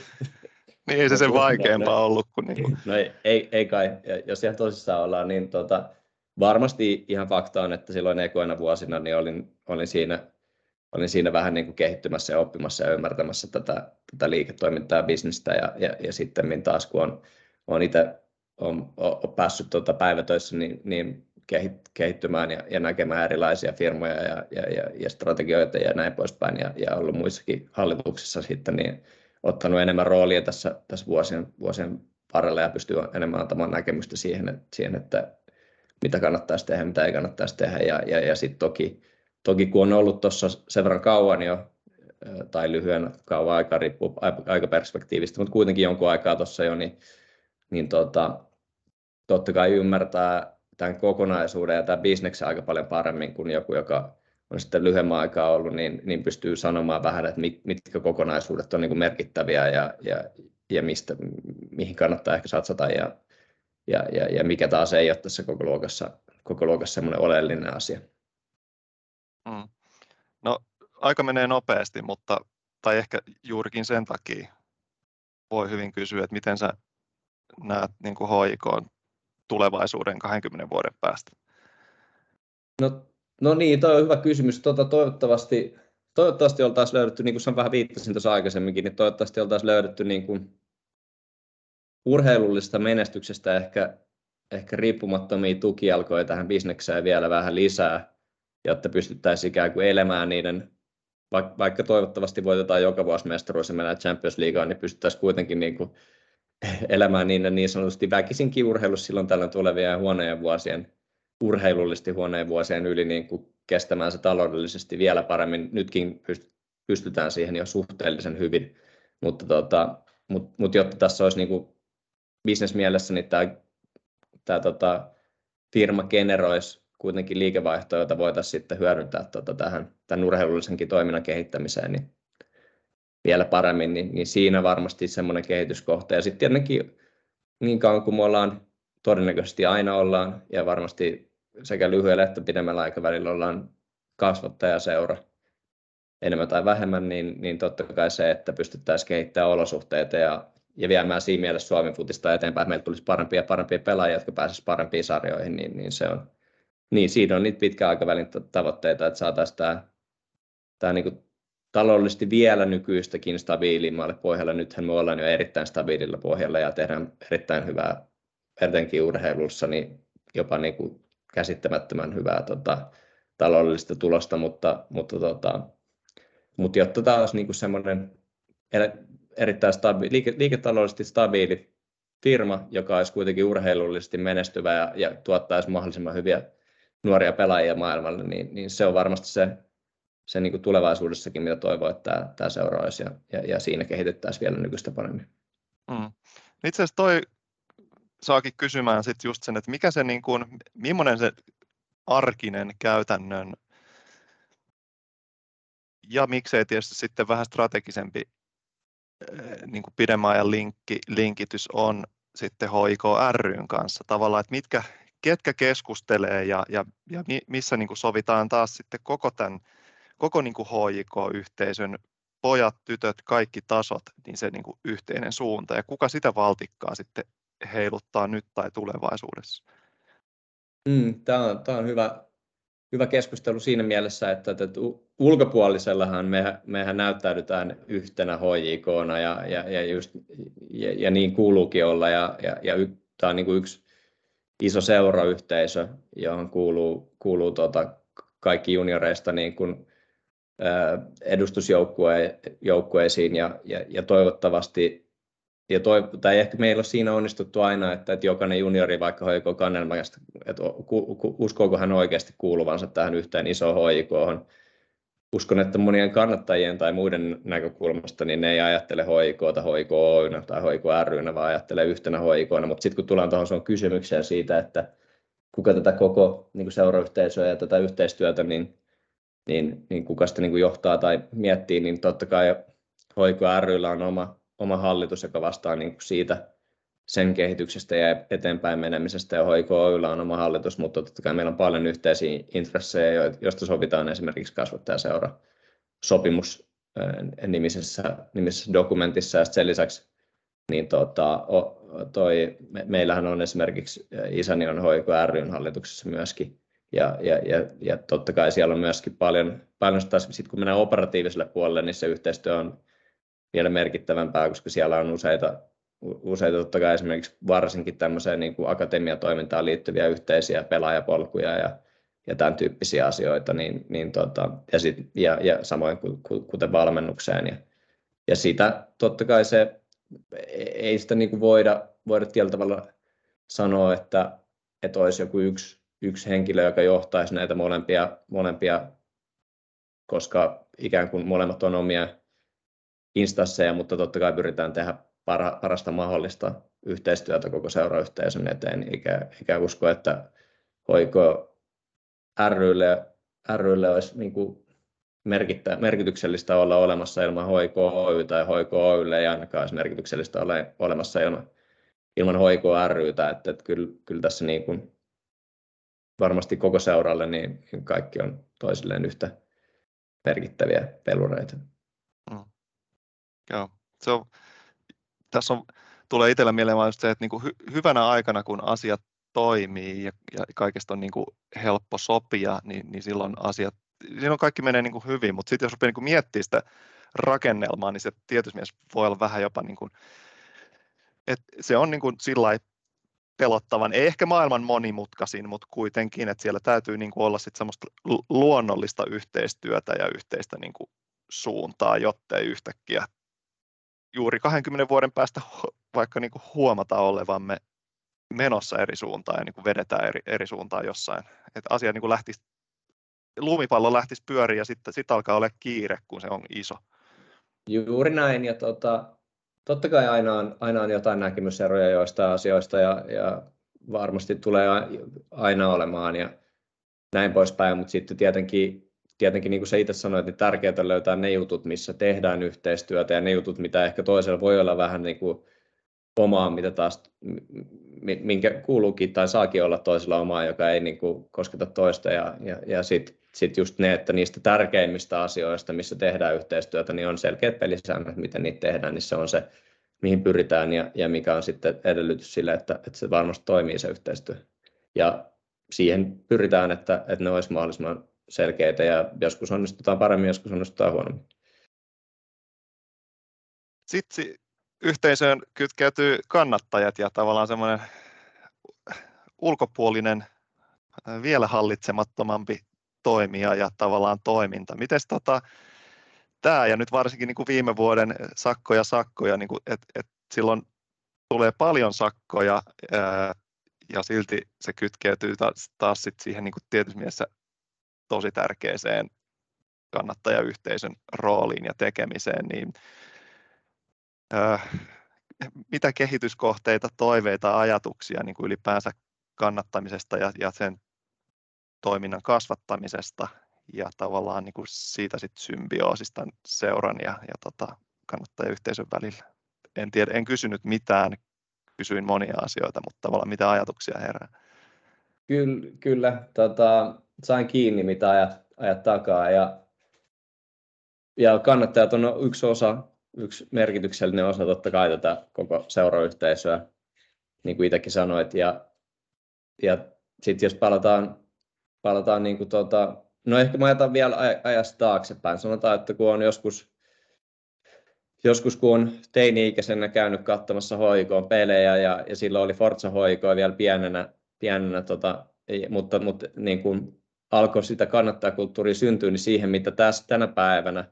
[SPEAKER 2] niin ei se sen vaikeampaa ollut kuin... Niin kuin.
[SPEAKER 3] No ei, ei, ei kai, jos ihan tosissaan ollaan, niin tota, varmasti ihan fakta on, että silloin ekoina vuosina niin olin, olin, siinä, olin siinä vähän niin kuin kehittymässä ja oppimassa ja ymmärtämässä tätä, tätä liiketoimintaa ja bisnestä ja, ja, ja sitten taas kun on, on itse on, on päässyt tuota päivätöissä niin, niin kehittymään ja, ja näkemään erilaisia firmoja ja, ja, ja, ja strategioita ja näin poispäin ja, ja ollut muissakin hallituksissa sitten niin ottanut enemmän roolia tässä, tässä vuosien, vuosien varrella ja pystyy enemmän antamaan näkemystä siihen, että, siihen, että mitä kannattaisi tehdä, mitä ei kannattaisi tehdä. Ja, ja, ja sitten toki, toki kun on ollut tuossa sen verran kauan jo, tai lyhyen kauan aikaa, riippuu aikaperspektiivistä, mutta kuitenkin jonkun aikaa tuossa jo, niin, niin tota, totta kai ymmärtää tämän kokonaisuuden ja tämän bisneksen aika paljon paremmin kuin joku, joka on sitten lyhyemmän aikaa ollut, niin, niin pystyy sanomaan vähän, että mitkä kokonaisuudet on niin kuin merkittäviä ja, ja, ja mistä, mihin kannattaa ehkä satsata ja, ja, ja, ja mikä taas ei ole tässä koko luokassa, koko luokassa semmoinen oleellinen asia.
[SPEAKER 2] Mm. No, aika menee nopeasti, mutta, tai ehkä juurikin sen takia voi hyvin kysyä, että miten sä näet niin kuin hoikoon tulevaisuuden 20 vuoden päästä?
[SPEAKER 3] No, no niin, tuo on hyvä kysymys. Tota, toivottavasti, toivottavasti oltaisiin löydetty, niin kuin vähän viittasin tuossa aikaisemminkin, niin toivottavasti oltaisiin löydetty niin kuin urheilullisesta menestyksestä ehkä, ehkä riippumattomia tukijalkoja tähän bisnekseen vielä vähän lisää, jotta pystyttäisiin ikään kuin elämään niiden, vaikka toivottavasti voitetaan joka vuosi mestaruus ja mennään Champions Leagueaan, niin pystyttäisiin kuitenkin niin kuin elämään niin, niin sanotusti väkisinkin urheilussa silloin tällöin tulevien huoneen vuosien, urheilullisesti huoneen vuosien yli niin kuin kestämään se taloudellisesti vielä paremmin. Nytkin pystytään siihen jo suhteellisen hyvin, mutta tota, mut, mut jotta tässä olisi niin kuin bisnesmielessä, niin tämä, tämä tota, firma generoisi kuitenkin liikevaihtoa, jota voitaisiin sitten hyödyntää tota, tähän, tämän urheilullisenkin toiminnan kehittämiseen, niin vielä paremmin, niin, niin siinä varmasti semmoinen kehityskohta. Ja sitten tietenkin niin kauan kuin me ollaan todennäköisesti aina ollaan, ja varmasti sekä lyhyellä että pidemmällä aikavälillä ollaan kasvattajaseura enemmän tai vähemmän, niin, niin totta kai se, että pystyttäisiin kehittämään olosuhteita ja ja viemään siinä mielessä Suomen futista eteenpäin, että meillä tulisi parempia ja parempia pelaajia, jotka pääsisivät parempiin sarjoihin, niin, niin se on, niin siinä on niitä pitkän aikavälin tavoitteita, että saataisiin tämä, tämä niin taloudellisesti vielä nykyistäkin stabiilimmalle pohjalle. Nythän me ollaan jo erittäin stabiililla pohjalla ja tehdään erittäin hyvää, etenkin urheilussa, niin jopa niin kuin käsittämättömän hyvää tota, taloudellista tulosta, mutta, mutta, tota, mutta jotta olisi niin semmoinen erittäin stabi- liike- liiketaloudellisesti stabiili firma, joka olisi kuitenkin urheilullisesti menestyvä ja, ja tuottaisi mahdollisimman hyviä nuoria pelaajia maailmalle, niin, niin se on varmasti se, se niin kuin tulevaisuudessakin, mitä toivoo, että tämä, tämä seuraisi ja, ja, ja siinä kehitettäisiin vielä nykyistä paremmin.
[SPEAKER 2] Mm. Itse asiassa toi saakin kysymään sit just sen, että mikä se, niin kuin, millainen se arkinen käytännön ja miksei tietysti sitten vähän strategisempi niin kuin pidemmän ajan linkki, linkitys on sitten HIK ryn kanssa tavallaan, että mitkä, ketkä keskustelee ja, ja, ja missä niin kuin sovitaan taas sitten koko tämän, koko niin kuin HJK-yhteisön pojat, tytöt, kaikki tasot, niin se niin kuin yhteinen suunta ja kuka sitä valtikkaa sitten heiluttaa nyt tai tulevaisuudessa?
[SPEAKER 3] Mm, tämä, on, tämä on hyvä, hyvä keskustelu siinä mielessä, että, että ulkopuolisellahan me, mehän näyttäydytään yhtenä HJKna ja, ja, ja, just, ja, ja niin kuuluukin olla ja, ja, ja y, tämä on niin kuin yksi iso seurayhteisö, johon kuuluu, kuuluu tuota, kaikki junioreista niin kuin, edustusjoukkueisiin ja, ja, ja toivottavasti ja toi, tai ehkä meillä on siinä onnistuttu aina, että, että jokainen juniori vaikka hoiko kannelmasta, että uskooko hän oikeasti kuuluvansa tähän yhteen isoon hoikoon. Uskon, että monien kannattajien tai muiden näkökulmasta, niin ne ei ajattele hoikoota hoiko Oynä tai hoiko rynä, vaan ajattelee yhtenä hoikoona. Mutta sitten kun tullaan tuohon sun kysymykseen siitä, että kuka tätä koko niin seurayhteisöä ja tätä yhteistyötä, niin, niin, niin kuka sitä niin johtaa tai miettii, niin totta kai hoiko ryllä on oma oma hallitus, joka vastaa niin kuin siitä sen kehityksestä ja eteenpäin menemisestä, ja HIKOYlla on oma hallitus, mutta totta kai meillä on paljon yhteisiä intressejä, joista sovitaan esimerkiksi kasvattajaseura sopimus nimisessä, nimisessä dokumentissa, ja sen lisäksi niin tota, toi, me, meillähän on esimerkiksi isäni on HIK ryn hallituksessa myöskin, ja, ja, ja, ja totta kai siellä on myöskin paljon, paljon taas, sit kun mennään operatiiviselle puolelle, niin se yhteistyö on vielä merkittävämpää, koska siellä on useita, useita totta kai esimerkiksi varsinkin tämmöiseen niin kuin akatemiatoimintaan liittyviä yhteisiä pelaajapolkuja ja, ja tämän tyyppisiä asioita, niin, niin tota, ja, sit, ja, ja samoin kuten valmennukseen. Ja, ja sitä totta kai se, ei sitä niin kuin voida, voida tietyllä tavalla sanoa, että, että olisi joku yksi, yksi henkilö, joka johtaisi näitä molempia, molempia koska ikään kuin molemmat on omia instansseja, mutta totta kai pyritään tehdä parha, parasta mahdollista yhteistyötä koko seurayhteisön eteen, eikä, eikä usko, että hoiko rylle, rylle olisi niin kuin merkittä, merkityksellistä olla olemassa ilman hoiko Oy tai hoiko Oylle ei ainakaan olisi merkityksellistä olla olemassa ilman, ilman hoiko rytä, että, että kyllä, kyllä tässä niin kuin varmasti koko seuralle niin kaikki on toisilleen yhtä merkittäviä pelureita.
[SPEAKER 2] Joo, se on, tässä on, tulee itsellä mieleen vain se, että niin kuin hy, hyvänä aikana, kun asiat toimii ja, ja kaikesta on niin kuin helppo sopia, niin, niin silloin asiat, silloin kaikki menee niin kuin hyvin, mutta sitten jos rupeaa niin kuin miettimään sitä rakennelmaa, niin se tietysti voi olla vähän jopa niin kuin, että se on niin kuin sillä pelottavan, ei ehkä maailman monimutkaisin, mutta kuitenkin, että siellä täytyy niin kuin olla sit semmoista luonnollista yhteistyötä ja yhteistä niin kuin suuntaa, jotta ei yhtäkkiä juuri 20 vuoden päästä vaikka niin kuin huomata olevamme menossa eri suuntaan ja niin kuin vedetään eri, eri suuntaan jossain. Että asia niin kuin lähtisi, lumipallo lähtisi pyöriä ja sitten sit alkaa olla kiire, kun se on iso.
[SPEAKER 3] Juuri näin ja tota, totta kai aina on, aina on jotain näkemyseroja joista asioista ja, ja varmasti tulee aina olemaan ja näin poispäin, mutta sitten tietenkin tietenkin niin kuin sä itse sanoit, niin tärkeää löytää ne jutut, missä tehdään yhteistyötä ja ne jutut, mitä ehkä toisella voi olla vähän niin kuin omaa, mitä taas, minkä kuuluukin tai saakin olla toisella omaa, joka ei niin kuin kosketa toista ja, ja, ja sitten sit just ne, että niistä tärkeimmistä asioista, missä tehdään yhteistyötä, niin on selkeät pelisäännöt, miten niitä tehdään, niin se on se, mihin pyritään ja, ja mikä on sitten edellytys sille, että, että se varmasti toimii se yhteistyö. Ja siihen pyritään, että, että ne olisi mahdollisimman selkeitä ja joskus onnistutaan paremmin, joskus onnistutaan huonommin.
[SPEAKER 2] Sitten yhteisöön kytkeytyy kannattajat ja tavallaan semmoinen ulkopuolinen, vielä hallitsemattomampi toimija ja tavallaan toiminta. Miten tota, tämä ja nyt varsinkin niin kuin viime vuoden sakkoja sakkoja, niin että et silloin tulee paljon sakkoja ää, ja silti se kytkeytyy taas, taas sit siihen niin kuin tietyssä mielessä tosi tärkeäseen kannattajayhteisön rooliin ja tekemiseen, niin äh, mitä kehityskohteita, toiveita, ajatuksia niin kuin ylipäänsä kannattamisesta ja, ja sen toiminnan kasvattamisesta ja tavallaan niin kuin siitä sit symbioosista seuran ja, ja tota, kannattajayhteisön välillä. En, tiedä, en kysynyt mitään, kysyin monia asioita, mutta tavallaan mitä ajatuksia herää?
[SPEAKER 3] Kyllä, kyllä tota, sain kiinni, mitä ajat, ajat takaa. Ja ja kannattajat on yksi osa, yksi merkityksellinen osa totta kai tätä koko seurayhteisöä, niin kuin itsekin sanoit. Ja, ja sitten jos palataan, palataan niin kuin tota, no ehkä mä ajatan vielä ajasta taaksepäin. Sanotaan, että kun on joskus, joskus kun on teini-ikäisenä käynyt katsomassa hoikoon pelejä ja, ja silloin oli Forza hoikoa vielä pienenä, pienenä tota, mutta, mutta niin kuin alkoi sitä kannattaa kulttuuria syntyä, niin siihen, mitä tässä tänä päivänä,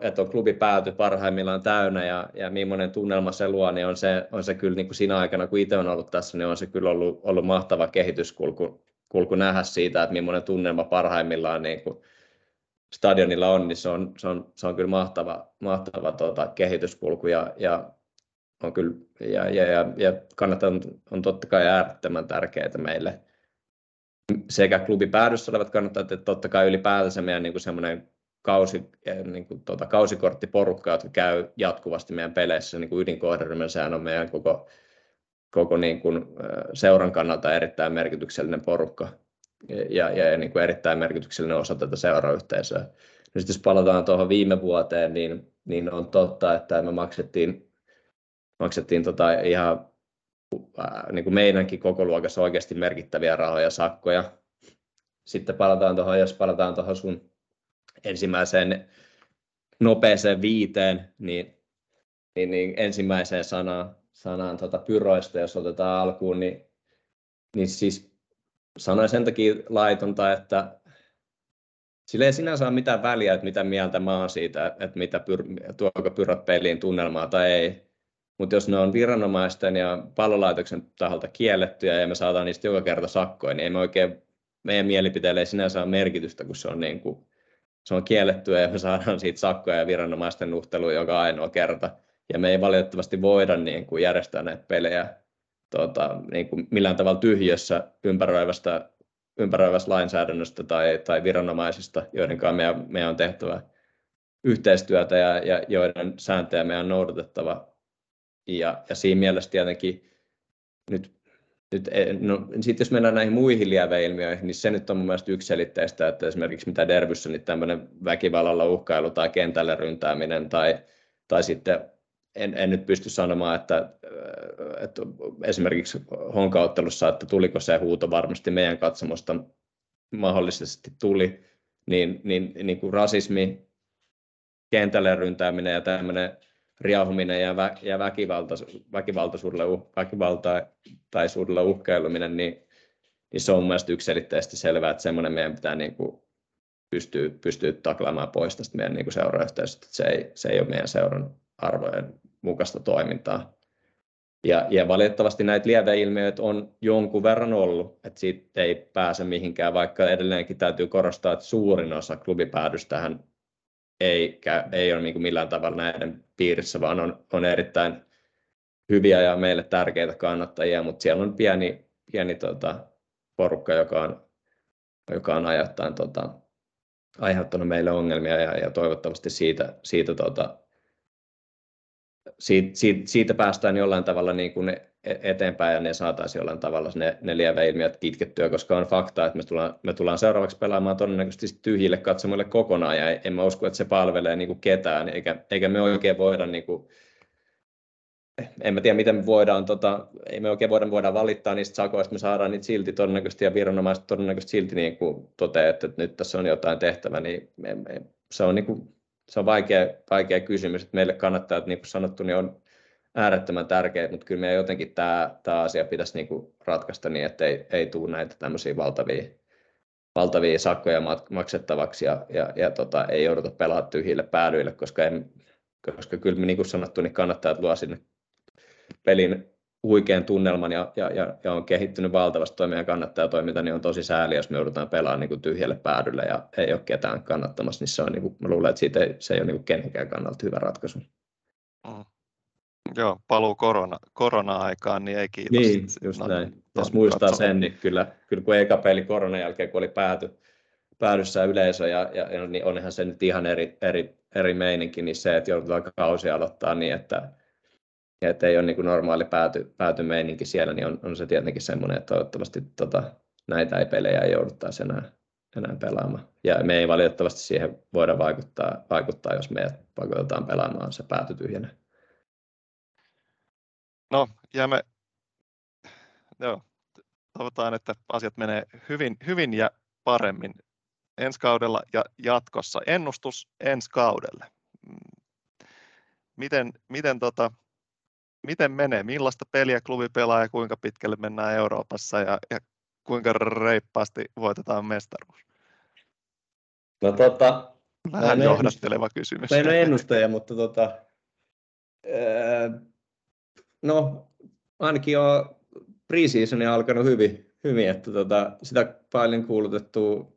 [SPEAKER 3] että on klubi pääty parhaimmillaan täynnä ja, ja millainen tunnelma se luo, niin on se, on se kyllä niin kuin siinä aikana, kun itse on ollut tässä, niin on se kyllä ollut, ollut mahtava kehityskulku kulku nähdä siitä, että millainen tunnelma parhaimmillaan niin kuin stadionilla on, niin se on, se on, se on kyllä mahtava, mahtava tuota, kehityskulku ja, ja on kyllä, ja, ja, ja, ja kannattaa on, on totta kai äärettömän tärkeää meille, sekä klubipäädyssä olevat kannattajat, että totta kai ylipäätänsä meidän niin kuin semmoinen kausi, niin kuin, tuota, kausikorttiporukka, jotka käy jatkuvasti meidän peleissä, niin ydinkohderyhmän, sehän on meidän koko, koko niin kuin, seuran kannalta erittäin merkityksellinen porukka ja, ja, niin kuin erittäin merkityksellinen osa tätä seurayhteisöä. No sitten jos palataan tuohon viime vuoteen, niin, niin on totta, että me maksettiin, maksettiin tota ihan niin kuin meidänkin koko luokassa oikeasti merkittäviä rahoja, sakkoja. Sitten palataan tuohon, jos palataan tuohon sun ensimmäiseen nopeeseen viiteen, niin, niin, niin ensimmäiseen sanaan, sanaan tuota pyroista, jos otetaan alkuun, niin, niin siis sanoin sen takia laitonta, että sillä ei sinänsä ole mitään väliä, että mitä mieltä mä oon siitä, että mitä pyr, tuoko pyrät peliin tunnelmaa tai ei. Mutta jos ne on viranomaisten ja pallolaitoksen taholta kiellettyjä ja me saadaan niistä joka kerta sakkoja, niin ei me oikein, meidän mielipiteelle ei sinänsä ole merkitystä, kun se on, niin kuin, se on kiellettyä ja me saadaan siitä sakkoja ja viranomaisten nuhtelu joka ainoa kerta. Ja me ei valitettavasti voida niin kuin järjestää näitä pelejä tota, niin kuin millään tavalla tyhjössä ympäröivästä, ympäröivästä lainsäädännöstä tai, tai viranomaisista, joiden kanssa meidän, meidän on tehtävä yhteistyötä ja, ja joiden sääntöjä meidän on noudatettava. Ja, ja siinä mielessä tietenkin nyt, nyt no, sit jos mennään näihin muihin lieveilmiöihin, niin se nyt on mun mielestä yksiselitteistä, että esimerkiksi mitä Derbyssä, niin tämmöinen väkivallalla uhkailu tai kentälle ryntääminen tai, tai sitten en, en nyt pysty sanomaan, että, että esimerkiksi honkauttelussa, että tuliko se huuto varmasti meidän katsomosta mahdollisesti tuli, niin, niin, niin kuin rasismi, kentälle ryntääminen ja tämmöinen riahuminen ja, vä, ja väkivalta, väkivaltaisuudelle, väkivaltaisuudelle uhkailuminen, niin, niin se on mielestäni yksiselitteisesti selvää, että semmoinen meidän pitää niin kuin pystyä, pystyä taklaamaan pois tästä meidän niin seurayhteisöstä, että se ei, se ei ole meidän seuran arvojen mukaista toimintaa. Ja, ja valitettavasti näitä lieveilmiöitä on jonkun verran ollut, että siitä ei pääse mihinkään, vaikka edelleenkin täytyy korostaa, että suurin osa klubipäädystähän ei, ei ole niin millään tavalla näiden piirissä, vaan on, on erittäin hyviä ja meille tärkeitä kannattajia, mutta siellä on pieni, pieni tota, porukka, joka on, joka on ajoittain tota, aiheuttanut meille ongelmia ja, ja toivottavasti siitä, siitä, tota, siitä, siitä, siitä päästään jollain tavalla niin kuin eteenpäin ja ne saataisiin jollain tavalla ne, ne lieveilmiöt kitkettyä, koska on fakta, että me tullaan, me tullaan seuraavaksi pelaamaan todennäköisesti tyhjille katsomuille kokonaan ja en mä usko, että se palvelee niin kuin ketään, eikä, eikä me oikein voida niin kuin, en mä tiedä, miten me voidaan, tota, ei me oikein voida, voida valittaa niistä sakoista, me saadaan niitä silti todennäköisesti ja viranomaiset todennäköisesti silti niin kuin toteaa, että nyt tässä on jotain tehtävä, niin se on, niin kuin, se on vaikea, vaikea kysymys, että meille kannattaa, että niin kuin sanottu, niin on äärettömän tärkeä, mutta kyllä meidän jotenkin tämä, tämä asia pitäisi niin kuin ratkaista niin, että ei, ei tule näitä tämmöisiä valtavia, valtavia sakkoja maksettavaksi ja, ja, ja tota, ei jouduta pelaamaan tyhjille päädyille, koska, en, koska kyllä niin kuin sanottu, niin kannattaa luo sinne pelin huikean tunnelman ja, ja, ja, ja on kehittynyt valtavasti toimia kannattajatoiminta, niin on tosi sääli, jos me joudutaan pelaamaan niin kuin tyhjälle päädylle ja ei ole ketään kannattamassa, niin se on, niin kuin, mä luulen, että siitä ei, se ei ole niin kuin kenenkään kannalta hyvä ratkaisu. Mm.
[SPEAKER 2] Joo, paluu korona, korona-aikaan, niin ei kiitos.
[SPEAKER 3] Niin, just no, näin. Jos muistaa katsomaan. sen, niin kyllä, kyllä kun eka peli koronan jälkeen, kun oli pääty, päädyssä yleisö, ja, ja, ja niin onhan se nyt ihan eri, eri, eri meininki, niin se, että joudutaan kausi aloittaa niin, että, että ei ole niin kuin normaali pääty, päätymeininki siellä, niin on, on se tietenkin semmoinen, että toivottavasti tota, näitä ei pelejä jouduttaisi enää, enää pelaamaan. Ja me ei valitettavasti siihen voida vaikuttaa, vaikuttaa jos meidät pakotetaan pelaamaan se pääty tyhjänä.
[SPEAKER 2] No, jäämme, joo, toivotaan, että asiat menee hyvin, hyvin ja paremmin ensi kaudella ja jatkossa. Ennustus ensi kaudelle. Mm. Miten, miten, tota, miten menee? Millaista peliä klubi pelaa ja kuinka pitkälle mennään Euroopassa ja, ja kuinka reippaasti voitetaan mestaruus?
[SPEAKER 3] No tota,
[SPEAKER 2] Vähän johdatteleva kysymys.
[SPEAKER 3] Mä en ole ennustaja, mutta tota, ää, no ainakin on preseasoni alkanut hyvin, hyvin että tota, sitä paljon kuulutettu,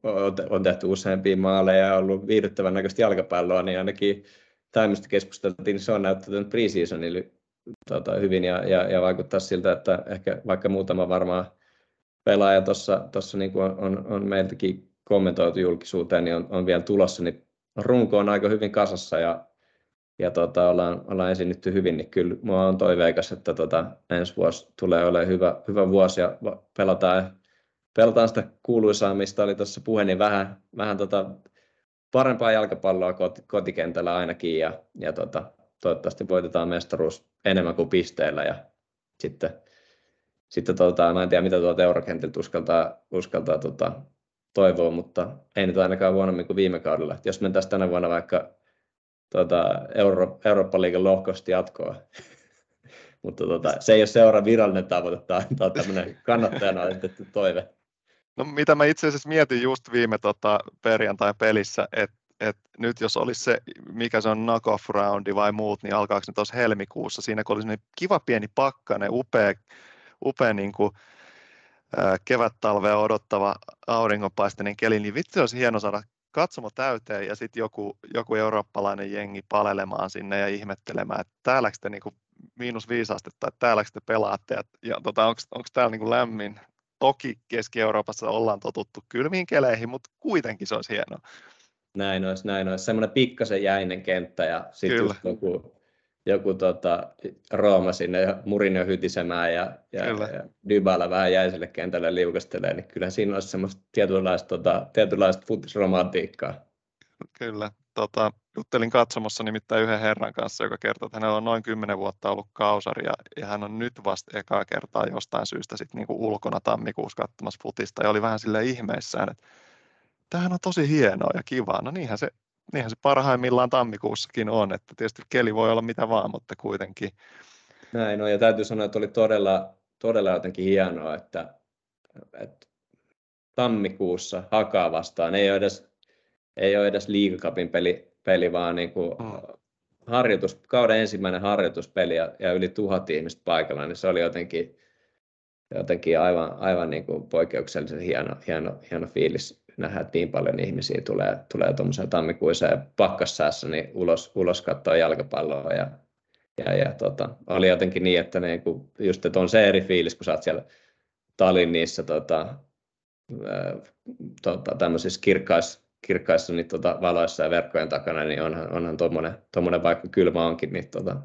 [SPEAKER 3] on tehty useampia maaleja ja ollut viihdyttävän näköistä jalkapalloa, niin ainakin tämmöistä keskusteltiin, niin se on näyttänyt preseasonilla tota, hyvin ja, ja, ja, vaikuttaa siltä, että ehkä vaikka muutama varmaan pelaaja tuossa niin on, on, on, meiltäkin kommentoitu julkisuuteen, niin on, on vielä tulossa, niin runko on aika hyvin kasassa ja, ja tota, ollaan, ollaan esiinnytty hyvin, niin kyllä minua on toiveikas, että tota, ensi vuosi tulee olemaan hyvä, hyvä vuosi ja pelataan, pelataan sitä kuuluisaa, mistä oli tuossa puhe, niin vähän, vähän tota, parempaa jalkapalloa kotikentällä ainakin ja, ja tota, toivottavasti voitetaan mestaruus enemmän kuin pisteillä ja sitten, sitten tota, mä en tiedä mitä tuolta eurokentiltä uskaltaa, uskaltaa tota, toivoa, mutta ei nyt ainakaan huonommin kuin viime kaudella. Jos mentäisiin tänä vuonna vaikka tota, Euro, Eurooppa-liigan lohkosti jatkoa, mutta tota, se ei ole seura virallinen tavoite, tämä on tämmöinen kannattajana toive.
[SPEAKER 2] No mitä mä itse asiassa mietin just viime tota, perjantain pelissä, että et nyt jos olisi se, mikä se on knock-off roundi vai muut, niin alkaako ne tuossa helmikuussa, siinä kun olisi kiva pieni pakkanen, upea, upea niin kuin, kevät-talvea odottava auringonpaisteinen keli, niin vitsi olisi hieno saada katsomo täyteen ja sitten joku, joku eurooppalainen jengi palelemaan sinne ja ihmettelemään, että täälläkö te niinku miinus viisi astetta, että täälläkö te pelaatte ja, ja tota, onko täällä niinku lämmin. Toki Keski-Euroopassa ollaan totuttu kylmiin keleihin, mutta kuitenkin se olisi hienoa.
[SPEAKER 3] Näin olisi, näin olisi. Semmoinen pikkasen jäinen kenttä ja sitten joku joku tota, Rooma sinne ja Murinio hytisemään ja, ja, ja Dybala vähän jäiselle kentälle liukastelee, niin kyllä siinä olisi semmoista tietynlaista, tota, tietynlaista futisromantiikkaa.
[SPEAKER 2] Kyllä. Tota, juttelin katsomassa nimittäin yhden herran kanssa, joka kertoo, että hänellä on noin 10 vuotta ollut kausari ja, ja hän on nyt vasta ekaa kertaa jostain syystä sit niinku ulkona tammikuussa katsomassa futista ja oli vähän sille ihmeissään, että tämähän on tosi hienoa ja kivaa. No niinhän se niinhän se parhaimmillaan tammikuussakin on, että tietysti keli voi olla mitä vaan, mutta kuitenkin.
[SPEAKER 3] Näin on, ja täytyy sanoa, että oli todella, todella jotenkin hienoa, että, että tammikuussa hakaa vastaan ei ole edes, ei ole edes liigakapin peli, peli vaan niin kuin mm. harjoitus, kauden ensimmäinen harjoituspeli ja, ja yli tuhat ihmistä paikalla, niin se oli jotenkin, jotenkin aivan, aivan niin kuin poikkeuksellisen hieno, hieno, hieno fiilis nähdä, että niin paljon ihmisiä tulee, tulee tuommoiseen tammikuiseen pakkassäässä niin ulos, ulos katsoa jalkapalloa ja, ja, ja tota, oli jotenkin niin, että ne, kun, just, että on se eri fiilis, kun sä oot siellä Tallinnissa tota, tota, tämmöisissä kirkkaissa, kirkkaissa niin, tota, valoissa ja verkkojen takana, niin onhan, onhan tuommoinen vaikka kylmä onkin, niin tota,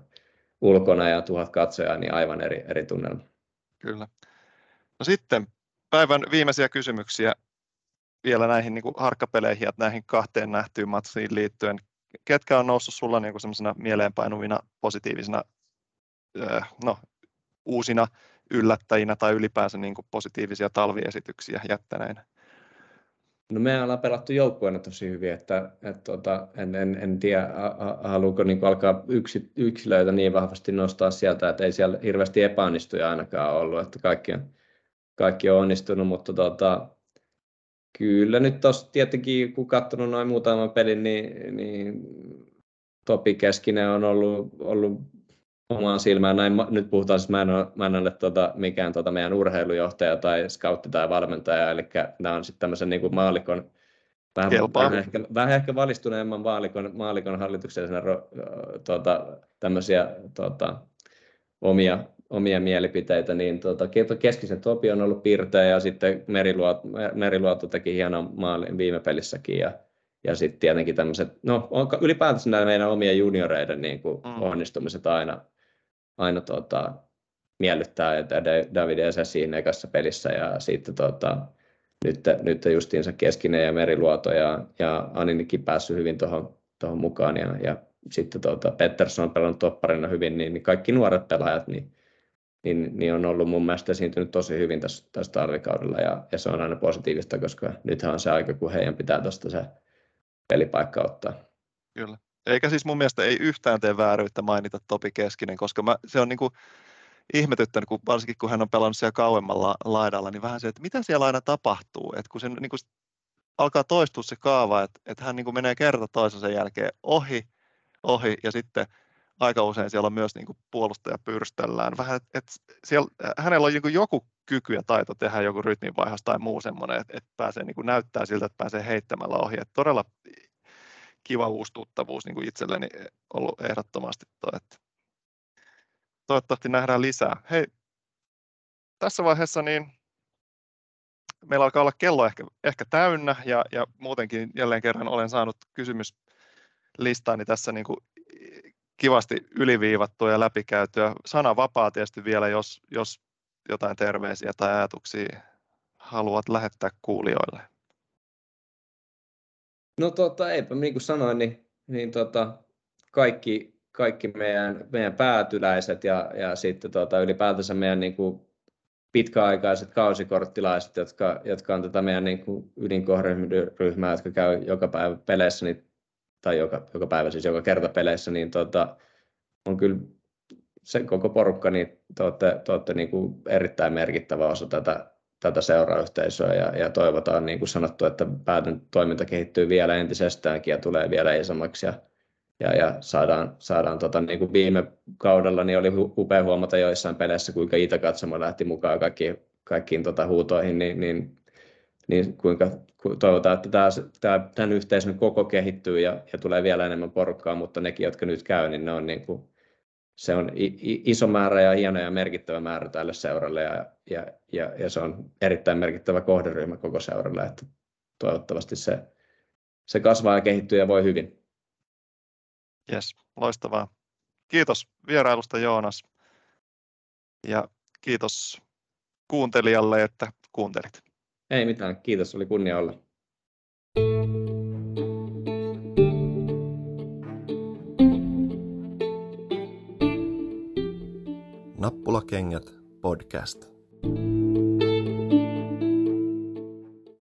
[SPEAKER 3] ulkona ja tuhat katsojaa, niin aivan eri, eri tunnelma.
[SPEAKER 2] Kyllä. No sitten päivän viimeisiä kysymyksiä vielä näihin niin kuin harkkapeleihin ja näihin kahteen nähtyyn matsiin liittyen. Ketkä on noussut sulla niin kuin mieleenpainuvina positiivisina no, uusina yllättäjinä tai ylipäänsä niin kuin positiivisia talviesityksiä jättäneinä?
[SPEAKER 3] No me ollaan pelattu joukkueena tosi hyvin, että, että tota, en, en, en tiedä, haluuko niin alkaa yksi, yksilöitä niin vahvasti nostaa sieltä, että ei siellä hirveästi epäonnistuja ainakaan ollut, että kaikki on, kaikki on onnistunut, mutta tota, Kyllä nyt tuossa tietenkin, kun katsonut noin muutaman pelin, niin, niin Topi Keskinen on ollut, ollut omaan silmään. Näin, nyt puhutaan, siis mä en ole, mä en ole tuota, mikään tuota meidän urheilujohtaja tai scoutti tai valmentaja, eli nämä on sitten tämmöisen niin kuin maalikon, vähän, vähän, ehkä, vähän ehkä valistuneemman maalikon, maalikon hallituksen tuota, tämmöisiä tuota, omia, omia mielipiteitä, niin tuota, keskisen Topi on ollut pirteä ja sitten Meriluoto, Meriluoto teki hienon maalin viime pelissäkin ja, ja sitten tietenkin tämmöiset, no on, ylipäätänsä nämä meidän omien junioreiden niin kuin mm. onnistumiset aina, aina tuota, miellyttää, että David Ese siinä ekassa pelissä ja sitten tuota, nyt, nyt justiinsa Keskinen ja Meriluoto ja, ja Aninikin päässyt hyvin tuohon mukaan ja, ja sitten tuota, Pettersson on pelannut topparina hyvin, niin, niin kaikki nuoret pelaajat niin, niin, niin on ollut mun mielestä esiintynyt tosi hyvin tässä, tässä talvikaudella ja, ja, se on aina positiivista, koska nythän on se aika, kun heidän pitää tuosta se pelipaikka ottaa.
[SPEAKER 2] Kyllä. Eikä siis mun mielestä ei yhtään tee vääryyttä mainita Topi Keskinen, koska mä, se on niin kuin ihmetyttänyt, kun, varsinkin kun hän on pelannut siellä kauemmalla laidalla, niin vähän se, että mitä siellä aina tapahtuu, että kun se niin kuin alkaa toistua se kaava, että, että hän niin kuin menee kerta toisensa jälkeen ohi, ohi ja sitten aika usein siellä on myös niin puolustaja pyrstellään. Vähän, että, että siellä, hänellä on niin joku kyky ja taito tehdä joku rytminvaihos tai muu semmoinen, että, että pääsee niin näyttää siltä, että pääsee heittämällä ohi. Että todella kiva uusi tuttavuus niin itselleni ollut ehdottomasti toi, että toivottavasti nähdään lisää. Hei, tässä vaiheessa niin meillä alkaa olla kello ehkä, ehkä täynnä ja, ja muutenkin jälleen kerran olen saanut kysymyslistaani tässä niin kuin kivasti yliviivattua ja läpikäytyä. Sana vapaa tietysti vielä, jos, jos jotain terveisiä tai ajatuksia haluat lähettää kuulijoille.
[SPEAKER 3] No tota, eipä niin kuin sanoin, niin, niin tota, kaikki, kaikki meidän, meidän päätyläiset ja, ja sitten tota, ylipäätänsä meidän niin kuin pitkäaikaiset kausikorttilaiset, jotka, jotka on tätä meidän niin kuin ydinkohderyhmää, jotka käy joka päivä peleissä, niin, tai joka, joka päivä siis joka kerta peleissä, niin tota, on kyllä se koko porukka, niin te olette, te olette niin kuin erittäin merkittävä osa tätä, tätä seurayhteisöä ja, ja toivotaan, niin kuin sanottu, että päätön toiminta kehittyy vielä entisestäänkin ja tulee vielä isommaksi ja, ja, ja saadaan, saadaan tota, niin kuin viime kaudella niin oli upea huomata joissain peleissä, kuinka Itä-katsomo lähti mukaan kaikkiin, kaikkiin tota, huutoihin, niin, niin, niin kuinka toivotaan, että tämä, tämä, tämän yhteisön koko kehittyy ja, ja tulee vielä enemmän porukkaa, mutta nekin, jotka nyt käy, niin ne on niin kuin, se on iso määrä ja hieno ja merkittävä määrä tälle seuralle ja, ja, ja, ja se on erittäin merkittävä kohderyhmä koko seuralle, että toivottavasti se, se kasvaa ja kehittyy ja voi hyvin.
[SPEAKER 2] Yes, loistavaa. Kiitos vierailusta Joonas ja kiitos kuuntelijalle, että kuuntelit.
[SPEAKER 3] Ei mitään, kiitos, oli kunnia olla.
[SPEAKER 1] Nappulakengät podcast.